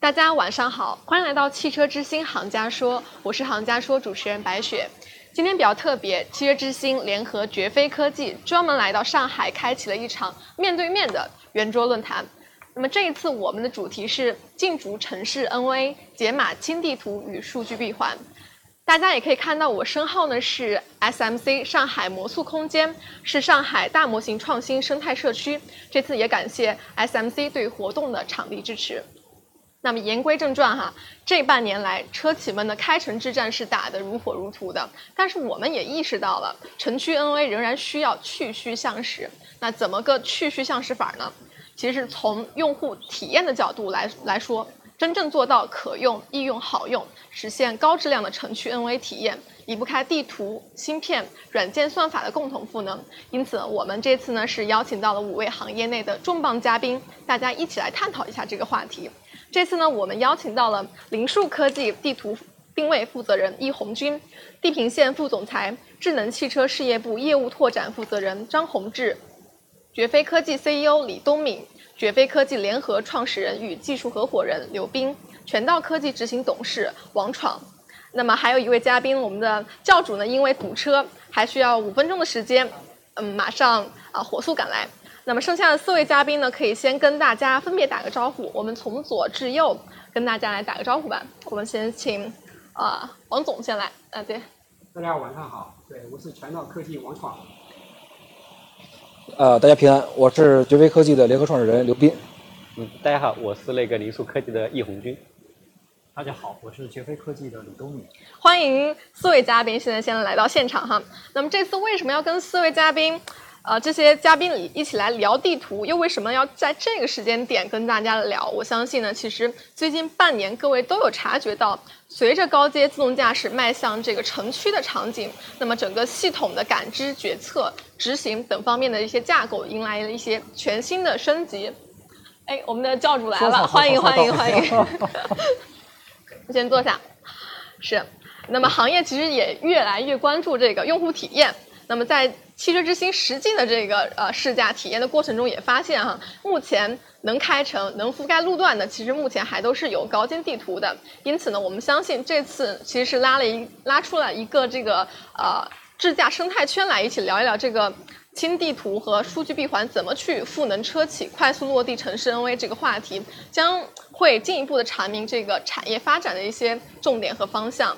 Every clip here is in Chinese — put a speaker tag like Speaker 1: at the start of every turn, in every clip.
Speaker 1: 大家晚上好，欢迎来到汽车之星行家说，我是行家说主持人白雪。今天比较特别，汽车之星联合绝飞科技专门来到上海，开启了一场面对面的圆桌论坛。那么这一次我们的主题是竞逐城市 NVA 解码轻地图与数据闭环。大家也可以看到我身后呢是 SMC 上海魔速空间，是上海大模型创新生态社区。这次也感谢 SMC 对活动的场地支持。那么言归正传哈，这半年来车企们的开城之战是打得如火如荼的，但是我们也意识到了城区 NV 仍然需要去虚向实。那怎么个去虚向实法呢？其实从用户体验的角度来来说，真正做到可用、易用、好用，实现高质量的城区 NV 体验，离不开地图、芯片、软件算法的共同赋能。因此，我们这次呢是邀请到了五位行业内的重磅嘉宾，大家一起来探讨一下这个话题。这次呢，我们邀请到了林树科技地图定位负责人易红军，地平线副总裁、智能汽车事业部业务拓展负责人张宏志，绝飞科技 CEO 李东敏，绝飞科技联合创始人与技术合伙人刘斌，全道科技执行董事王闯。那么还有一位嘉宾，我们的教主呢，因为堵车还需要五分钟的时间，嗯，马上啊火速赶来。那么剩下的四位嘉宾呢，可以先跟大家分别打个招呼。我们从左至右跟大家来打个招呼吧。我们先请啊王总先来。啊对，
Speaker 2: 大家晚上好，对我是全道科技王闯。
Speaker 3: 呃，大家平安，我是绝飞科技的联合创始人刘斌。
Speaker 4: 嗯，大家好，我是那个林树科技的易红军。
Speaker 5: 大家好，我是绝飞科技的李东宇。
Speaker 1: 欢迎四位嘉宾现在先来到现场哈。那么这次为什么要跟四位嘉宾？呃，这些嘉宾一起来聊地图，又为什么要在这个时间点跟大家聊？我相信呢，其实最近半年各位都有察觉到，随着高阶自动驾驶迈向这个城区的场景，那么整个系统的感知、决策、执行等方面的一些架构迎来了一些全新的升级。哎，我们的教主来了，欢迎欢迎欢迎！先坐下。是，那么行业其实也越来越关注这个用户体验。那么在汽车之星实际的这个呃试驾体验的过程中，也发现哈，目前能开成、能覆盖路段的，其实目前还都是有高精地图的。因此呢，我们相信这次其实是拉了一拉出了一个这个呃智驾生态圈来一起聊一聊这个轻地图和数据闭环怎么去赋能车企快速落地城市 NV 这个话题，将会进一步的阐明这个产业发展的一些重点和方向。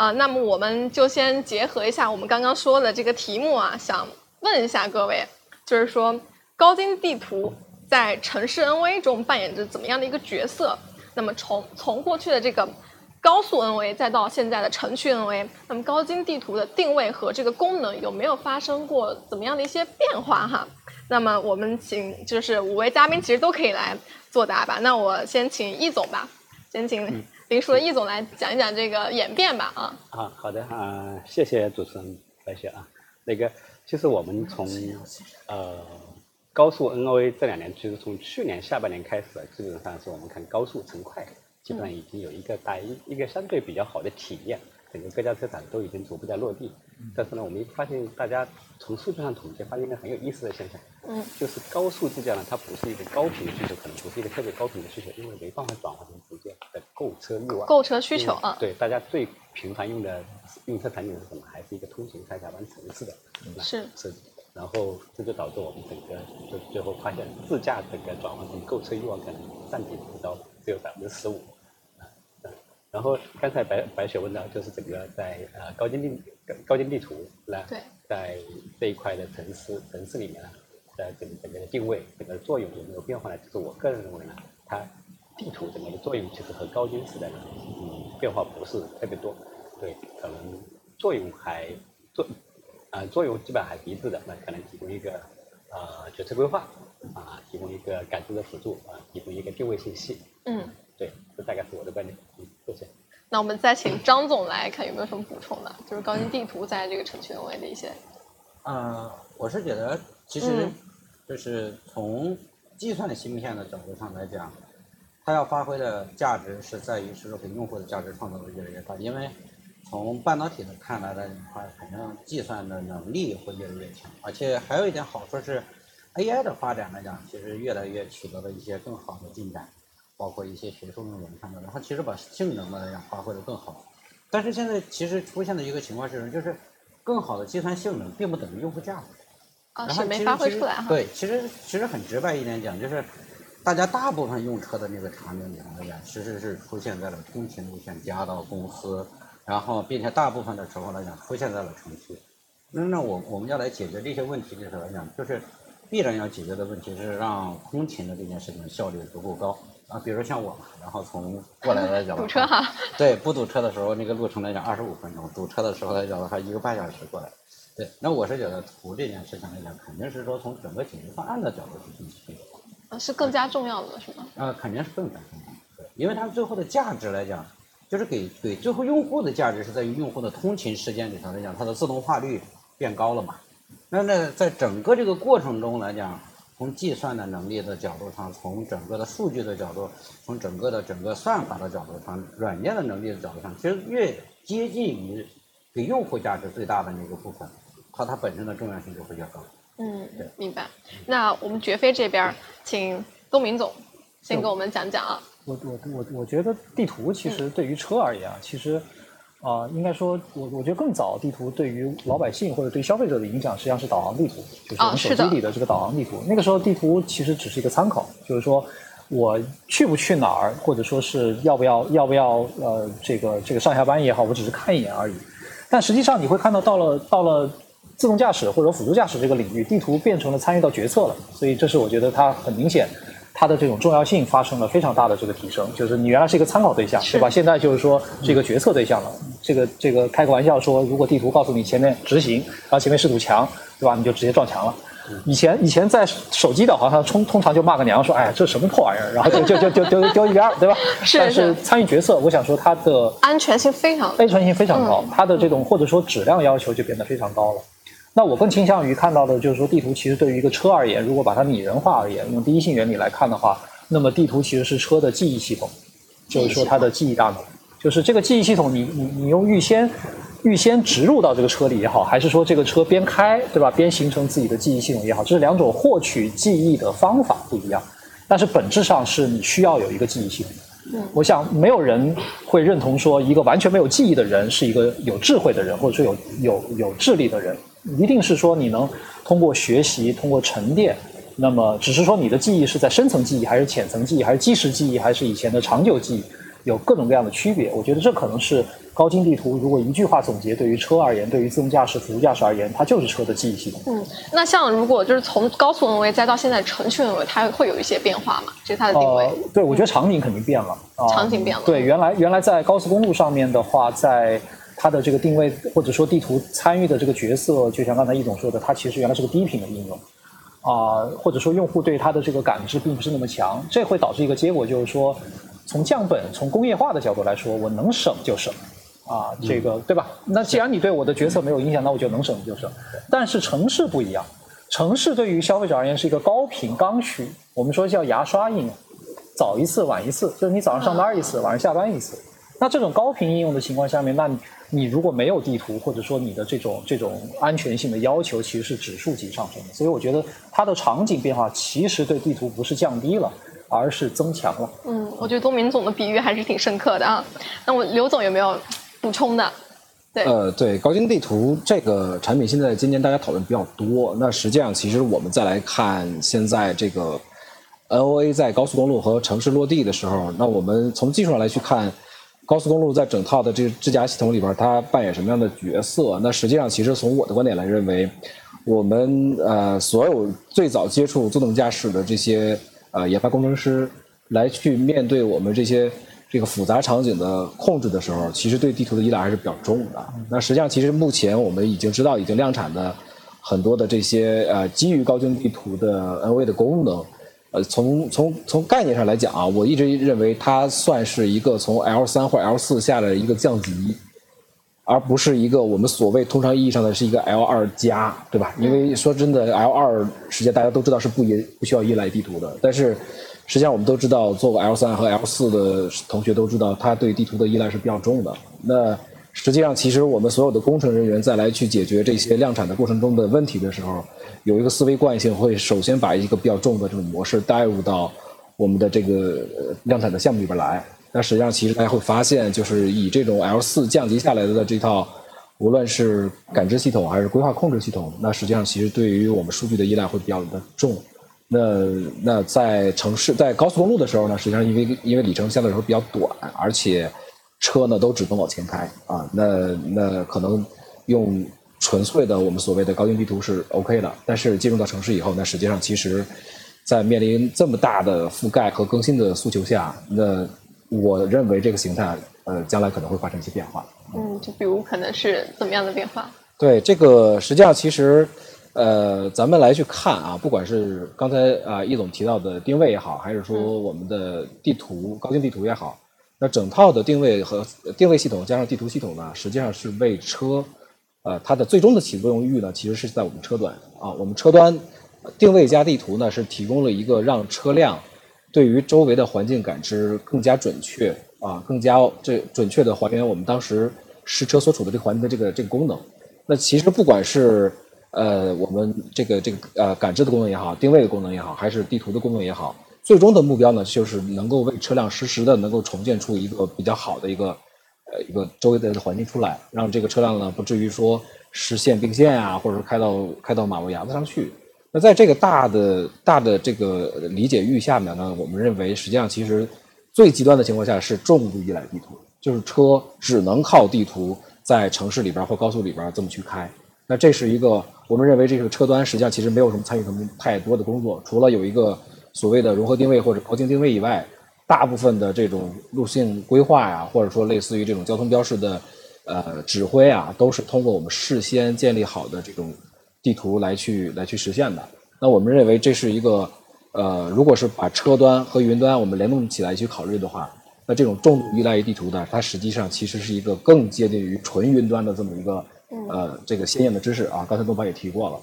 Speaker 1: 啊，那么我们就先结合一下我们刚刚说的这个题目啊，想问一下各位，就是说高精地图在城市 NV 中扮演着怎么样的一个角色？那么从从过去的这个高速 NV 再到现在的城区 NV，那么高精地图的定位和这个功能有没有发生过怎么样的一些变化哈？那么我们请就是五位嘉宾其实都可以来作答吧。那我先请易总吧，先请。林叔的易总来讲一讲这个演变吧啊。
Speaker 4: 啊好的啊谢谢主持人白雪啊。那个其实我们从呃高速 NOA 这两年其实从去年下半年开始基本上是我们看高速成快基本上已经有一个大一一个相对比较好的体验。整个各家车厂都已经逐步在落地，但是呢，我们发现大家从数据上统计，发现一个很有意思的现象，
Speaker 1: 嗯，
Speaker 4: 就是高速自驾呢，它不是一个高频的需求，可能不是一个特别高频的需求，因为没办法转化成直接的购车欲望。
Speaker 1: 购车需求啊，
Speaker 4: 对，大家最频繁用的用车场景是什么？还是一个通勤上下班城市的，
Speaker 1: 是
Speaker 4: 是，然后这就导致我们整个就最后发现自驾整个转换成购车欲望可能占比不到，只有百分之十五。然后刚才白白雪问到，就是整个在呃高精地高精地图来在这一块的城市城市里面呢，在整整个的定位整个的作用有没有变化呢？就是我个人认为呢，它地图整个的作用其实和高精时代呢，嗯变化不是特别多，对，可能作用还作啊作用基本上还是一致的，那可能提供一个呃决策规划啊，提供一个感知的辅助啊，提供一个定位信息，
Speaker 1: 嗯。
Speaker 4: 对，这大概是我的观点。嗯，谢谢。
Speaker 1: 那我们再请张总来看有没有什么补充的，就是高精地图在这个城区 NV 的一些。
Speaker 5: 呃，我是觉得其实就是从计算的芯片的角度上来讲，它要发挥的价值是在于是说给用户的价值创造的越来越大，因为从半导体的看来的话，反正计算的能力会越来越强，而且还有一点好处是，AI 的发展来讲，其实越来越取得了一些更好的进展。包括一些学术论文上面的，它其实把性能呢要发挥的更好。但是现在其实出现的一个情况是什么？就是更好的计算性能并不等于用户价值。
Speaker 1: 啊，
Speaker 5: 然后
Speaker 1: 是没发挥出来哈。
Speaker 5: 对，其实其实很直白一点讲，就是大家大部分用车的那个场景里头来讲，其实是出现在了通勤路线、加到公司，然后并且大部分的时候来讲出现在了城区。那那我我们要来解决这些问题的时候来讲，就是必然要解决的问题是让通勤的这件事情效率足够高啊。比如像我嘛，然后从过来来讲的话，
Speaker 1: 堵车哈，
Speaker 5: 对，不堵车的时候，那个路程来讲二十五分钟；堵车的时候来讲的话，一个半小时过来。对，那我是觉得图这件事情来讲，肯定是说从整个解决方案的角度去进行这个。
Speaker 1: 啊是更加重要的是吗？
Speaker 5: 啊，肯定是更加重要的，对，因为它最后的价值来讲，就是给给最后用户的价值是在于用户的通勤时间里头来讲，它的自动化率变高了嘛。那那在整个这个过程中来讲，从计算的能力的角度上，从整个的数据的角度，从整个的整个算法的角度上，软件的能力的角度上，其实越接近于给用户价值最大的那个部分，它它本身的重要性就会越高。
Speaker 1: 嗯
Speaker 5: 对，
Speaker 1: 明白。那我们绝非这边儿，请东明总先给我们讲讲啊。
Speaker 6: 我我我我觉得地图其实对于车而言啊，其实啊、应该说，我我觉得更早地图对于老百姓或者对消费者的影响，实际上是导航地图，就是我们手机里的这个导航地图。那个时候地图其实只是一个参考，就是说我去不去哪儿，或者说是要不要要不要呃这个这个上下班也好，我只是看一眼而已。但实际上你会看到，到了到了自动驾驶或者辅助驾驶这个领域，地图变成了参与到决策了。所以这是我觉得它很明显，它的这种重要性发生了非常大的这个提升。就是你原来是一个参考对象，对吧？现在就是说是一个决策对象了。这个这个开个玩笑说，如果地图告诉你前面直行，然后前面是堵墙，对吧？你就直接撞墙了。以前以前在手机导航上通通常就骂个娘说，哎，这什么破玩意儿，然后就就就就丢丢一边儿，对吧？
Speaker 1: 是
Speaker 6: 但是
Speaker 1: 是
Speaker 6: 参与决策，我想说它的
Speaker 1: 安全性非常
Speaker 6: 安全性非常高，它的这种或者说质量要求就变得非常高了。那我更倾向于看到的就是说，地图其实对于一个车而言，如果把它拟人化而言，用第一性原理来看的话，那么地图其实是车的记忆系统，就是说它的记忆大脑，就是这个记忆系统你，你你用预先预先植入到这个车里也好，还是说这个车边开对吧，边形成自己的记忆系统也好，这是两种获取记忆的方法不一样，但是本质上是你需要有一个记忆系统。我想没有人会认同说一个完全没有记忆的人是一个有智慧的人，或者说有有有智力的人，一定是说你能通过学习，通过沉淀，那么只是说你的记忆是在深层记忆，还是浅层记忆，还是即时记忆，还是以前的长久记忆，有各种各样的区别。我觉得这可能是高精地图如果一句话总结，对于车而言，对于自动驾驶、辅助驾驶而言，它就是车的记忆系统。
Speaker 1: 嗯，那像如果就是从高速轮维再到现在城区轮维，它会有一些变化嘛？这是它的定位。
Speaker 6: 呃，对，我觉得场景肯定变了。啊
Speaker 1: 场景变了
Speaker 6: 对，原来原来在高速公路上面的话，在它的这个定位或者说地图参与的这个角色，就像刚才易总说的，它其实原来是个低频的应用。啊、或者说用户对它的这个感知并不是那么强，这会导致一个结果，就是说，从降本、从工业化的角度来说，我能省就省，啊，这个对吧？那既然你对我的决策没有影响，那我就能省就省。但是城市不一样，城市对于消费者而言是一个高频刚需，我们说叫牙刷应用，早一次晚一次，就是你早上上班一次，晚上下班一次。那这种高频应用的情况下面，那你你如果没有地图，或者说你的这种这种安全性的要求，其实是指数级上升的。所以我觉得它的场景变化其实对地图不是降低了，而是增强了。
Speaker 1: 嗯，我觉得东明总的比喻还是挺深刻的啊。那我刘总有没有补充的？对，
Speaker 3: 呃，对，高精地图这个产品现在今年大家讨论比较多。那实际上，其实我们再来看现在这个 NOA 在高速公路和城市落地的时候，那我们从技术上来去看，高速公路在整套的这个智驾系统里边，它扮演什么样的角色？那实际上，其实从我的观点来认为，我们呃所有最早接触自动驾驶的这些呃研发工程师，来去面对我们这些这个复杂场景的控制的时候，其实对地图的依赖还是比较重的。那实际上，其实目前我们已经知道，已经量产的很多的这些呃基于高精地图的 NV 的功能，呃，从从从概念上来讲啊，我一直认为它算是一个从 L 三或 L 四下的一个降级。而不是一个我们所谓通常意义上的是一个 L 二加，对吧？因为说真的，L 二实际上大家都知道是不依不需要依赖地图的，但是实际上我们都知道，做过 L 三和 L 四的同学都知道，它对地图的依赖是比较重的。那实际上，其实我们所有的工程人员再来去解决这些量产的过程中的问题的时候，有一个思维惯性，会首先把一个比较重的这种模式带入到我们的这个量产的项目里边来。那实际上，其实大家会发现，就是以这种 L 四降级下来的这套，无论是感知系统还是规划控制系统，那实际上其实对于我们数据的依赖会比较的重。那那在城市在高速公路的时候呢，实际上因为因为里程相对来说比较短，而且车呢都只能往前开啊，那那可能用纯粹的我们所谓的高精地图是 OK 的，但是进入到城市以后，那实际上其实，在面临这么大的覆盖和更新的诉求下，那我认为这个形态呃将来可能会发生一些变化。
Speaker 1: 嗯，就比如可能是怎么样的变化？
Speaker 3: 对这个实际上其实。呃，咱们来去看啊，不管是刚才啊易总提到的定位也好，还是说我们的地图高精地图也好，那整套的定位和定位系统加上地图系统呢，实际上是为车，呃，它的最终的起作用域呢，其实是在我们车端啊。我们车端定位加地图呢，是提供了一个让车辆对于周围的环境感知更加准确啊，更加这准确的还原我们当时实车所处的这个环境的这个这个功能。那其实不管是呃，我们这个这个呃感知的功能也好，定位的功能也好，还是地图的功能也好，最终的目标呢，就是能够为车辆实时的能够重建出一个比较好的一个呃一个周围的环境出来，让这个车辆呢不至于说实现并线啊，或者说开到开到马路牙子上去。那在这个大的大的这个理解域下面呢，我们认为实际上其实最极端的情况下是重度依赖地图，就是车只能靠地图在城市里边或高速里边这么去开。那这是一个，我们认为这个车端实际上其实没有什么参与什么太多的工作，除了有一个所谓的融合定位或者高精定位以外，大部分的这种路线规划呀，或者说类似于这种交通标识的呃指挥啊，都是通过我们事先建立好的这种地图来去来去实现的。那我们认为这是一个呃，如果是把车端和云端我们联动起来去考虑的话，那这种重度依赖于地图的，它实际上其实是一个更接近于纯云端的这么一个。呃，这个鲜艳的知识啊，刚才东宝也提过了。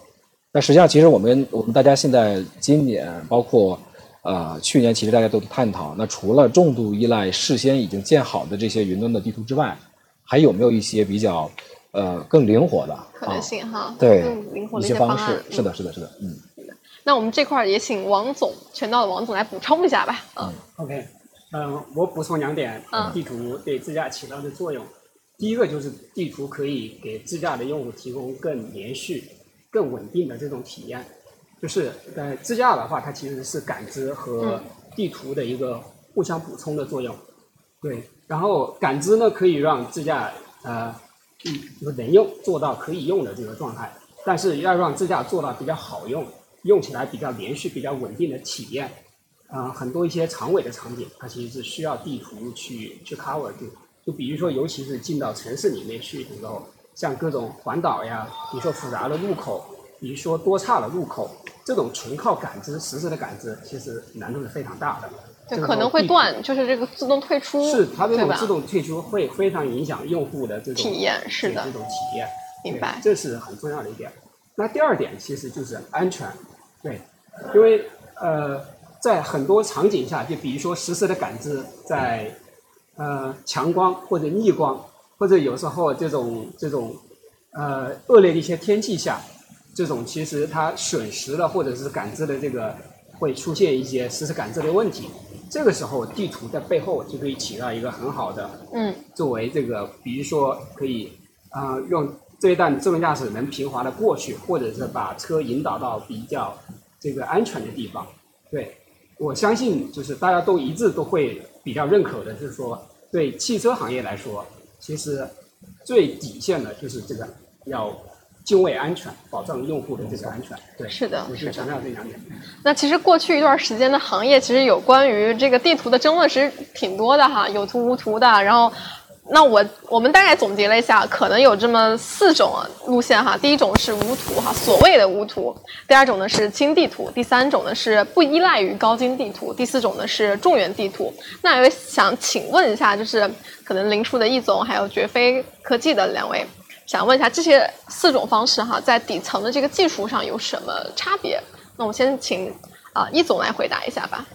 Speaker 3: 那实际上，其实我们我们大家现在今年，包括呃去年，其实大家都探讨，那除了重度依赖事先已经建好的这些云端的地图之外，还有没有一些比较呃更灵活的
Speaker 1: 可能性哈？
Speaker 3: 对，
Speaker 1: 更灵活的一
Speaker 3: 些方式。
Speaker 1: 式。
Speaker 3: 是的，是的，是的，嗯。
Speaker 1: 那我们这块儿也请王总，全道的王总来补充一下吧。嗯。
Speaker 2: OK，嗯，我补充两点
Speaker 1: 嗯
Speaker 2: 地图对自驾起到的作用。第一个就是地图可以给自驾的用户提供更连续、更稳定的这种体验。就是呃，自驾的话，它其实是感知和地图的一个互相补充的作用。对，然后感知呢可以让自驾呃，嗯，就是能用做到可以用的这个状态，但是要让自驾做到比较好用，用起来比较连续、比较稳定的体验。啊、很多一些长尾的场景，它其实是需要地图去去 cover 住。就比如说，尤其是进到城市里面去的时候，像各种环岛呀，比如说复杂的路口，比如说多岔的路口，这种纯靠感知、实时的感知，其实难度是非常大的。
Speaker 1: 就可能会断，就是这个自动退出，
Speaker 2: 是它这？种自动退出会非常影响用户的这种
Speaker 1: 体验是的
Speaker 2: 这种体验，
Speaker 1: 明白
Speaker 2: 这是很重要的一点。那第二点其实就是安全，对，因为呃，在很多场景下，就比如说实时的感知，在呃强光或者逆光，或者有时候这种这种呃恶劣的一些天气下，这种其实它损失了或者是感知的这个会出现一些实时感知的问题。这个时候，地图在背后就可以起到一个很好的
Speaker 1: 嗯，
Speaker 2: 作为这个，比如说可以啊、呃用这一段自动驾驶能平滑的过去，或者是把车引导到比较这个安全的地方。对我相信，就是大家都一致都会比较认可的，就是说对汽车行业来说，其实最底线的就是这个要敬畏安全，保障用户的这个安全。对，
Speaker 1: 是的是的
Speaker 2: 我就强调这两点。
Speaker 1: 那其实过去一段时间的行业，其实有关于这个地图的争论其实挺多的哈，有图无图的。然后，那我我们大概总结了一下，可能有这么四种路线哈。第一种是无图哈，所谓的无图；第二种呢是轻地图；第三种呢是不依赖于高精地图；第四种呢是众源地图。那也想请问一下，就是可能林叔的易总还有绝非科技的两位。想问一下，这些四种方式哈，在底层的这个技术上有什么差别？那我先请啊易总来回答一下吧。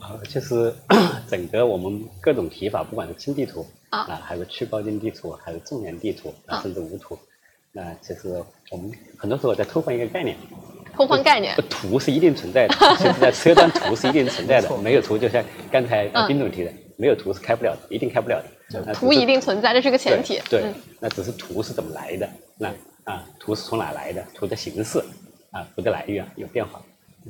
Speaker 4: 啊，就是 整个我们各种提法，不管是轻地图
Speaker 1: 啊
Speaker 4: 还是去高精地图，还是重点地图
Speaker 1: 啊
Speaker 4: 甚至无图，那其实我们很多时候在偷换一个概念，
Speaker 1: 偷换概念。
Speaker 4: 图是一定存在的，就是在车端图是一定存在的，没有图就像刚才
Speaker 1: 嗯
Speaker 4: 丁总提的，没有图是开不了的，一定开不了的。
Speaker 1: 图一定存在，这是个前提。
Speaker 4: 对，对
Speaker 1: 嗯
Speaker 4: 那只是图是怎么来的，那啊，图是从哪来的？图的形式啊，图的来源有变化。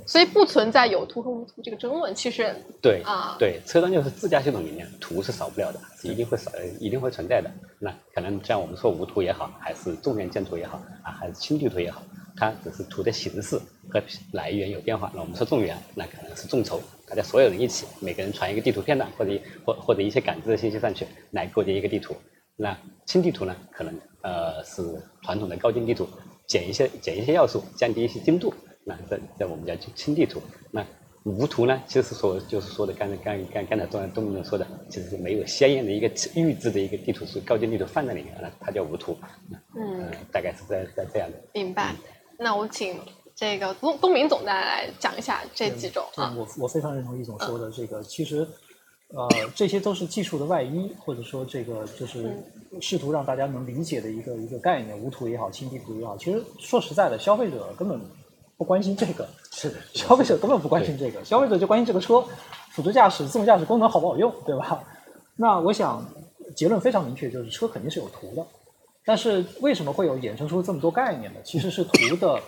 Speaker 1: 所以不存在有图和无图这个争论。其实
Speaker 4: 对
Speaker 1: 啊
Speaker 4: 对，车端就是自驾系统里面图是少不了的，是一定会少，一定会存在的。那可能像我们说无图也好，还是纵远见图也好啊，还是轻地图也好，它只是图的形式和来源有变化。那我们说纵远，那可能是众筹，大家所有人一起，每个人传一个地图片段，或者或或者一些感知的信息上去，来构建一个地图。那轻地图呢，可能呃是传统的高精地图，减一些减一些要素，降低一些精度。那在在我们叫清地图。那无图呢，其实是说就是说的刚才刚刚刚才东东明总说的，其实是没有鲜艳的一个预制的一个地图是高精地图放在里面，那它叫无图。
Speaker 1: 嗯
Speaker 4: 呃，大概是在在这样的。
Speaker 1: 明白。那我请这个东东明总再来讲一下这几种
Speaker 6: 对
Speaker 1: 啊。
Speaker 6: 我我非常认同易总说的这个，其实，呃，这些都是技术的外衣，或者说这个就是试图让大家能理解的一个一个概念，无图也好，轻地图也好。其实说实在的，消费者根本不关心这个，
Speaker 5: 是的，
Speaker 6: 消费者根本不关心这个，消费者就关心这个车辅助驾驶、自动驾驶功能好不好用，对吧？那我想结论非常明确，就是车肯定是有图的，但是为什么会有衍生出这么多概念呢？其实是图的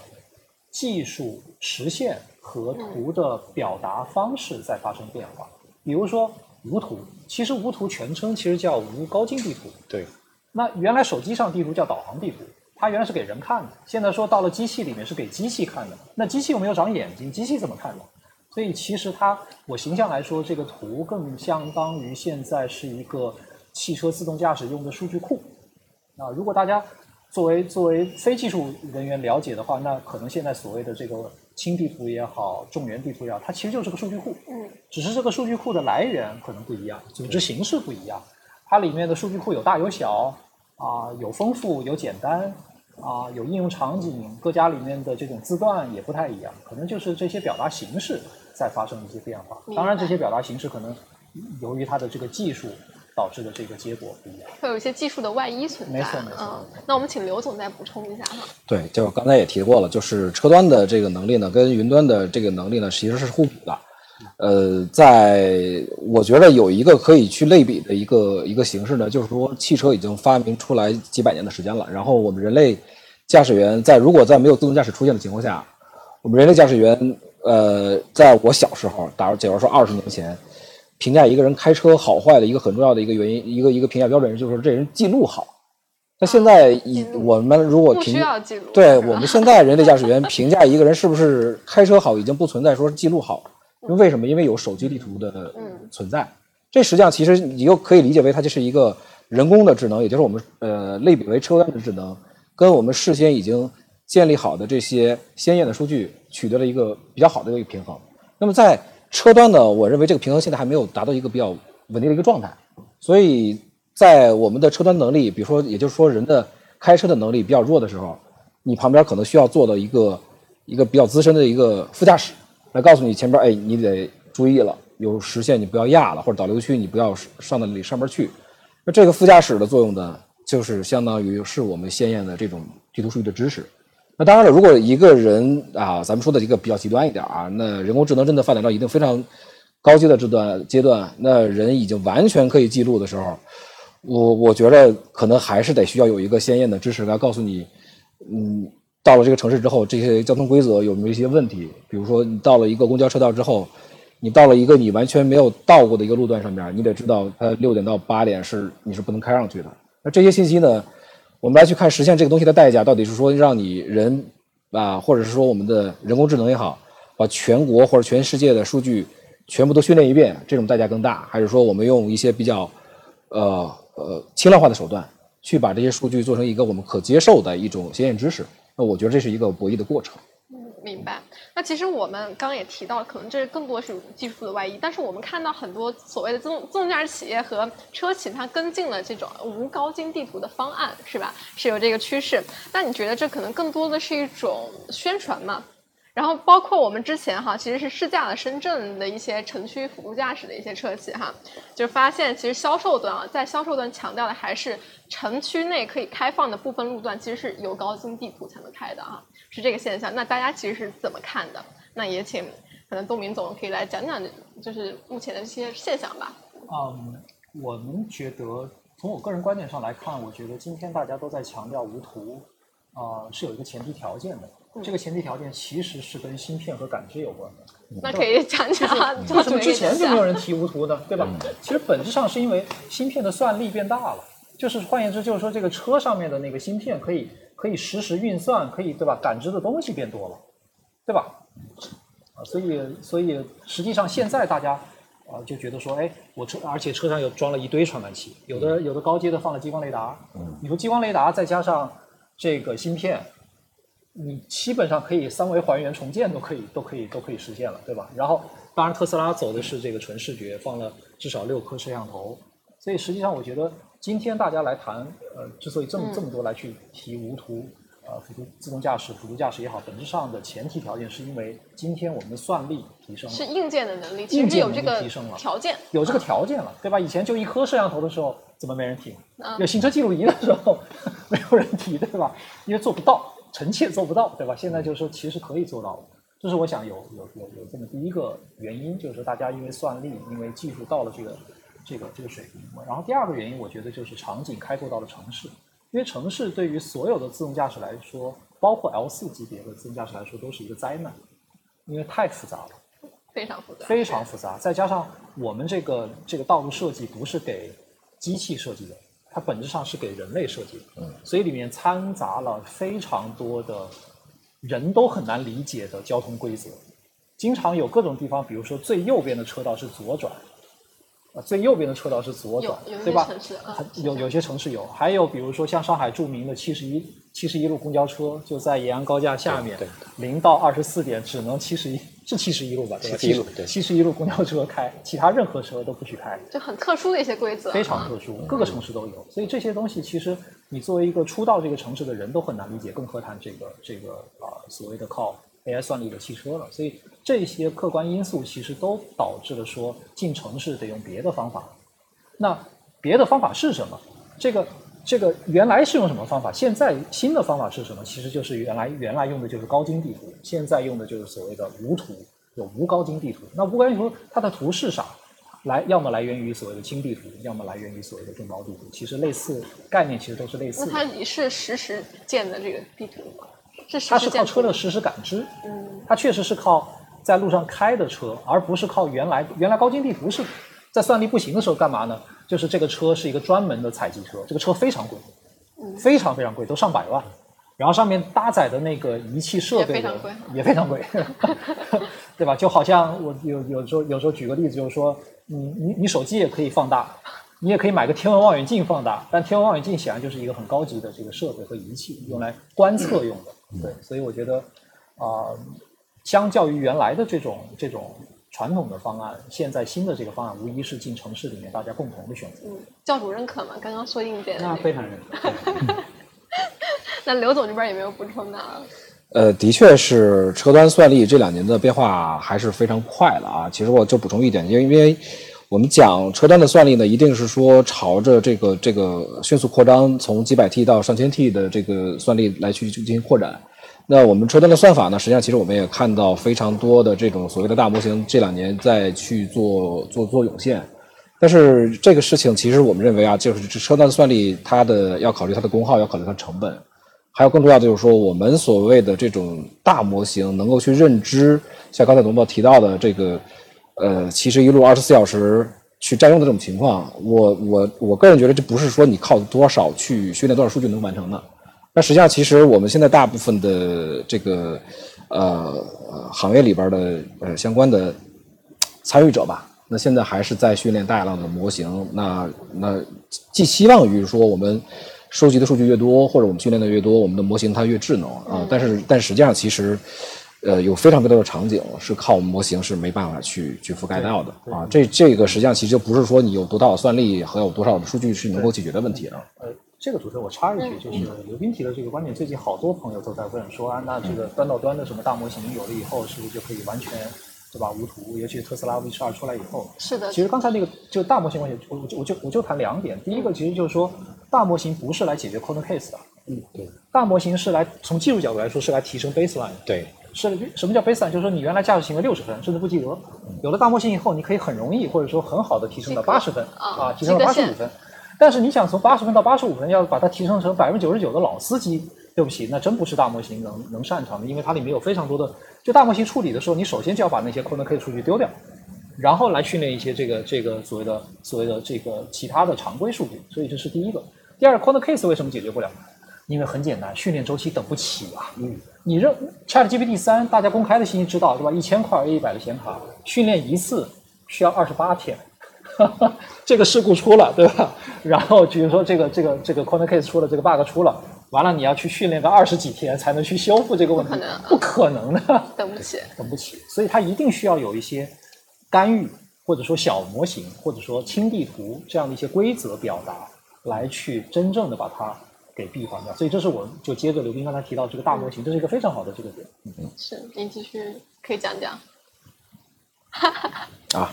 Speaker 6: 技术实现和图的表达方式在发生变化。比如说无图，其实无图全称其实叫无高精地图。
Speaker 4: 对，
Speaker 6: 那原来手机上地图叫导航地图，它原来是给人看的，现在说到了机器里面是给机器看的。那机器又没有长眼睛，机器怎么看的？所以其实它，我形象来说，这个图更相当于现在是一个汽车自动驾驶用的数据库。啊，如果大家作为作为非技术人员了解的话，那可能现在所谓的这个轻地图也好，重源地图也好，它其实就是个数据库。
Speaker 1: 嗯，
Speaker 6: 只是这个数据库的来源可能不一样，组织形式不一样，它里面的数据库有大有小啊、有丰富有简单啊、有应用场景，各家里面的这种字段也不太一样，可能就是这些表达形式在发生一些变化。当然，这些表达形式可能由于它的这个技术导致的这个结果不一样。
Speaker 1: 会有一些技术的外衣存在。
Speaker 6: 没错没错
Speaker 1: 嗯，那我们请刘总再补充一下哈。
Speaker 3: 对，就刚才也提过了，就是车端的这个能力呢，跟云端的这个能力呢，其实是互补的。呃，在我觉得有一个可以去类比的一个一个形式呢，就是说汽车已经发明出来几百年的时间了，然后我们人类驾驶员在如果在没有自动驾驶出现的情况下，我们人类驾驶员，呃，在我小时候，打假如说二十年前，评价一个人开车好坏的一个很重要的一个原因，一个一个评价标准就是说这人记录好。那现在以我们如果
Speaker 1: 不
Speaker 3: 评。对我们现在人类驾驶员评价一个人是不是开车好，已经不存在说记录好，因为为什么？因为有手机地图的
Speaker 1: 嗯
Speaker 3: 存在。这实际上其实你又可以理解为它就是一个人工的智能，也就是我们呃类比为车端的智能，跟我们事先已经建立好的这些鲜艳的数据取得了一个比较好的一个平衡。那么在车端呢，我认为这个平衡现在还没有达到一个比较稳定的一个状态，所以在我们的车端能力，比如说也就是说人的开车的能力比较弱的时候，你旁边可能需要做到一个一个比较资深的一个副驾驶来告诉你前边，哎，你得注意了，有实线你不要压了，或者导流区你不要上到里上面去。那这个副驾驶的作用呢，就是相当于是我们鲜艳的这种地图数据的知识。那当然了，如果一个人啊，咱们说的一个比较极端一点啊，那人工智能真的发展到一定非常高阶的这段阶段，那人已经完全可以记录的时候，我我觉得可能还是得需要有一个鲜艳的知识来告诉你，嗯，到了这个城市之后，这些交通规则有没有一些问题？比如说，你到了一个公交车道之后，你到了一个你完全没有到过的一个路段上面，你得知道它六点到八点是你是不能开上去的。那这些信息呢，我们来去看实现这个东西的代价，到底是说让你人啊，或者是说我们的人工智能也好，把全国或者全世界的数据全部都训练一遍，这种代价更大，还是说我们用一些比较呃呃轻量化的手段去把这些数据做成一个我们可接受的一种鲜艳知识？那我觉得这是一个博弈的过程。
Speaker 1: 嗯明白。那其实我们刚刚也提到，可能这更多是技术的外衣，但是我们看到很多所谓的自动自动驾驶企业和车企，它跟进了这种无高精地图的方案，是吧？是有这个趋势。那你觉得这可能更多的是一种宣传吗？然后包括我们之前哈，其实是试驾了深圳的一些城区辅助驾驶的一些车企哈，就发现其实销售端啊，在销售端强调的还是城区内可以开放的部分路段，其实是有高精地图才能开的哈，是这个现象。那大家其实是怎么看的？那也请可能东明总可以来讲讲，就是目前的一些现象吧。
Speaker 6: 嗯，我们觉得从我个人观点上来看，我觉得今天大家都在强调无图，啊、是有一个前提条件的。这个前提条件其实是跟芯片和感知有关的。
Speaker 1: 那可以讲讲，
Speaker 6: 为什么之前就没有人？提无图呢？对吧？其实本质上是因为芯片的算力变大了，就是换言之，就是说这个车上面的那个芯片可以可以实时运算，可以对吧？感知的东西变多了，对吧？啊，所以所以实际上现在大家啊就觉得说，哎，我车而且车上有装了一堆传感器，有的有的高阶的放了激光雷达，你说激光雷达再加上这个芯片，你基本上可以三维还原重建都可以都可以都可以实现了，对吧？然后当然特斯拉走的是这个纯视觉，放了至少六颗摄像头，所以实际上我觉得今天大家来谈，呃，之所以这么这么多来去提无图。呃，辅助自动驾驶、辅助驾驶也好，本质上的前提条件是因为今天我们的算力提升了，
Speaker 1: 是硬件的能力，其实
Speaker 6: 硬件能
Speaker 1: 有这个
Speaker 6: 力提升了
Speaker 1: 条件。
Speaker 6: 有这个条件了，对吧？以前就一颗摄像头的时候，怎么没人提？
Speaker 1: 嗯
Speaker 6: 有行车记录仪的时候，没有人提，对吧？因为做不到，臣妾做不到，对吧？现在就是说，其实可以做到的。这是我想有有有有这么第一个原因，就是说大家因为算力，因为技术到了这个这个这个水平。然后第二个原因，我觉得就是场景开拓到了城市，因为城市对于所有的自动驾驶来说，包括 L 四级别的自动驾驶来说，都是一个灾难，因为太复杂了。
Speaker 1: 非常复杂，
Speaker 6: 非常复杂，再加上我们这个这个道路设计不是给机器设计的，它本质上是给人类设计的，
Speaker 3: 嗯。
Speaker 6: 所以里面掺杂了非常多的人都很难理解的交通规则，经常有各种地方，比如说最右边的车道是左转，啊，最右边的车道是左转
Speaker 1: 有有，一
Speaker 6: 对吧
Speaker 1: 些城市？啊
Speaker 6: 它，有有些城市有，还有比如说像上海著名的七十一七十一路公交车，就在延安高架下面
Speaker 4: 对，
Speaker 6: 零到二十四点只能七十一是七十一路吧？对吧
Speaker 4: ？71路对
Speaker 6: 七十一路公交车开，其他任何车都不许开，
Speaker 1: 就很特殊的一些规则，
Speaker 6: 非常特殊，各个城市都有。所以这些东西其实你作为一个初到这个城市的人都很难理解，更何谈这个这个啊、所谓的靠 AI 算力的汽车了。所以这些客观因素其实都导致了说进城市得用别的方法。那别的方法是什么？这个这个原来是用什么方法？现在新的方法是什么？其实就是原来原来用的就是高精地图，现在用的就是所谓的无图，有无高精地图。那无高精地图它的图是啥？来，要么来源于所谓的轻地图，要么来源于所谓的中高地图。其实类似概念其实都是类似的。
Speaker 1: 那它也是实时建的这个地图吗？是实
Speaker 6: 它是
Speaker 1: 时建图
Speaker 6: 靠车的实时感知，
Speaker 1: 嗯，
Speaker 6: 它确实是靠在路上开的车，而不是靠原来原来高精地图是在算力不行的时候干嘛呢？就是这个车是一个专门的采集车，这个车非常贵，
Speaker 1: 嗯
Speaker 6: 非常非常贵，都上百万。然后上面搭载的那个仪器设备的
Speaker 1: 也非常贵
Speaker 6: 也非常贵，对吧？就好像我有有时候有时候举个例子，就是说，你你你手机也可以放大，你也可以买个天文望远镜放大，但天文望远镜显然就是一个很高级的这个设备和仪器，用来观测用的。对，所以我觉得啊、相较于原来的这种这种传统的方案，现在新的这个方案无疑是进城市里面大家共同的选择。
Speaker 1: 嗯，教主认可吗？刚刚说硬件的
Speaker 5: 那
Speaker 1: 那
Speaker 5: 非常认可。
Speaker 1: 那刘总这边有没有补充的啊？
Speaker 3: 呃，的确是车端算力这两年的变化还是非常快的啊。其实我就补充一点，因为因为我们讲车端的算力呢，一定是说朝着这个这个迅速扩张，从几百 T 到上千 T 的这个算力来去进行扩展。那我们车端的算法呢，实际上其实我们也看到非常多的这种所谓的大模型这两年在去做做做涌现。但是这个事情其实我们认为啊，就是这车端的算力，它的要考虑它的功耗，要考虑它成本。还有更重要的就是说，我们所谓的这种大模型能够去认知，像刚才龙豹提到的这个，呃，七十一路二十四小时去占用的这种情况，我我我个人觉得这不是说你靠多少去训练多少数据能完成的。那实际上，其实我们现在大部分的这个呃呃行业里边的呃相关的参与者吧，那现在还是在训练大量的模型。那那寄希望于说我们收集的数据越多，或者我们训练的越多，我们的模型它越智能啊。但是但实际上其实。呃，有非常非常多的场景是靠模型是没办法去去覆盖到的啊。这这个实际上其实就不是说你有多大的算力和有多少的数据是能够解决的问题了。
Speaker 6: 呃，这个主持人我插一句，就是刘斌提的这个观点，最近好多朋友都在问说啊，那这个端到端的什么大模型有了以后，是不是就可以完全对吧无图？尤其是特斯拉 V 十二出来以后，
Speaker 1: 是的，
Speaker 6: 其实刚才那个就大模型关系，我我就我就我就谈两点。第一个其实就是说，大模型不是来解决 corner case 的，
Speaker 5: 嗯，对，
Speaker 6: 大模型是来从技术角度来说是来提升 baseline 的。
Speaker 5: 对，
Speaker 6: 是什么叫 baseline？就是说你原来驾驶行为六十分，甚至不及格，有了大模型以后，你可以很容易或者说很好的提升到八十分
Speaker 1: 啊
Speaker 6: 啊，提升到
Speaker 1: 及格线
Speaker 6: 八十五分。但是你想从八十分到八十五分，要把它提升成百分之九十九的老司机，对不起，那真不是大模型能能擅长的，因为它里面有非常多的，就大模型处理的时候，你首先就要把那些 corner case 数据丢掉，然后来训练一些这个这个所谓的所谓的这个其他的常规数据，所以这是第一个。第二，corner case 为什么解决不了？因为很简单，训练周期等不起啊。
Speaker 5: 嗯，
Speaker 6: 你认 Chat GPT 三，大家公开的信息知道对吧？一千块 A 一百的显卡，训练一次需要二十八天。这个事故出了，对吧？然后比如说这个这个这个 corner case 出了，这个 bug 出了，完了你要去训练个二十几天才能去修复这个问题，
Speaker 1: 不可能
Speaker 6: 不可能的。
Speaker 1: 等不起。
Speaker 6: 等不起，所以它一定需要有一些干预，或者说小模型，或者说轻地图这样的一些规则表达，来去真正的把它给闭环掉。所以这是我就接着刘斌刚才提到这个大模型，这是一个非常好的这个点。
Speaker 1: 嗯是，您继续可以讲讲。
Speaker 3: 啊，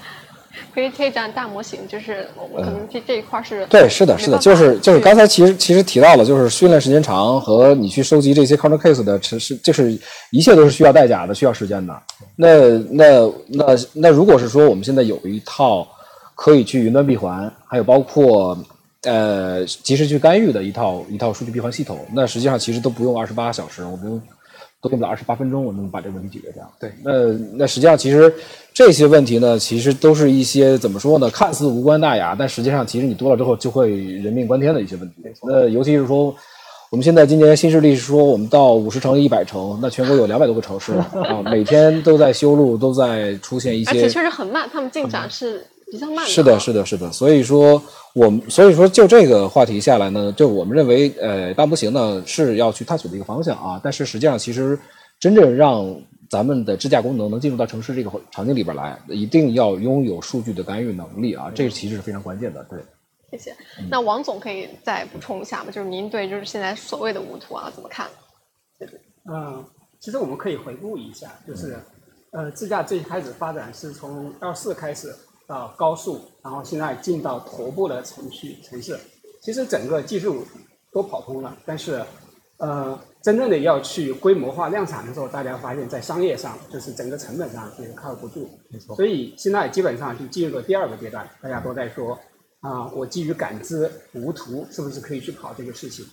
Speaker 1: 可以可以讲大模型，就是我们可能这这一块是
Speaker 3: 对，是的，是的，就是就是刚才其实其实提到了，就是训练时间长和你去收集这些 counter case 的，其实就是一切都是需要代价的，需要时间的。那那那那如果是说我们现在有一套可以去云端闭环，还有包括呃及时去干预的一套一套数据闭环系统，那实际上其实都不用二十八小时，我们用都用不了二十八分钟，我们把这个问题解决掉。
Speaker 6: 对，
Speaker 3: 那那实际上其实这些问题呢，其实都是一些怎么说呢，看似无关大雅，但实际上其实你多了之后就会人命关天的一些问题。那尤其是说。我们现在今年新势力是说，我们到五十城、一百城，那全国有两百多个城市 啊，每天都在修路，都在出现一些
Speaker 1: 而且确实很慢，他们进展是比较慢的。
Speaker 3: 是的，是的，是的。所以说，我们所以说就这个话题下来呢，就我们认为，呃，大模型呢是要去探索的一个方向啊。但是实际上，其实真正让咱们的支架功能能进入到城市这个场景里边来，一定要拥有数据的干预能力啊，这其实是非常关键的。对，
Speaker 1: 谢谢。那王总可以再补充一下吗？就是您对就是现在所谓的无图啊怎么看？
Speaker 2: 嗯，其实我们可以回顾一下，就是，呃，自驾最开始发展是从 L 四开始到高速，然后现在进到头部的城区城市，其实整个技术都跑通了，但是，呃，真正的要去规模化量产的时候，大家发现，在商业上就是整个成本上就是靠不住，
Speaker 6: 没错。
Speaker 2: 所以现在基本上就进入了第二个阶段，大家都在说啊、我基于感知无图是不是可以去跑这个事情？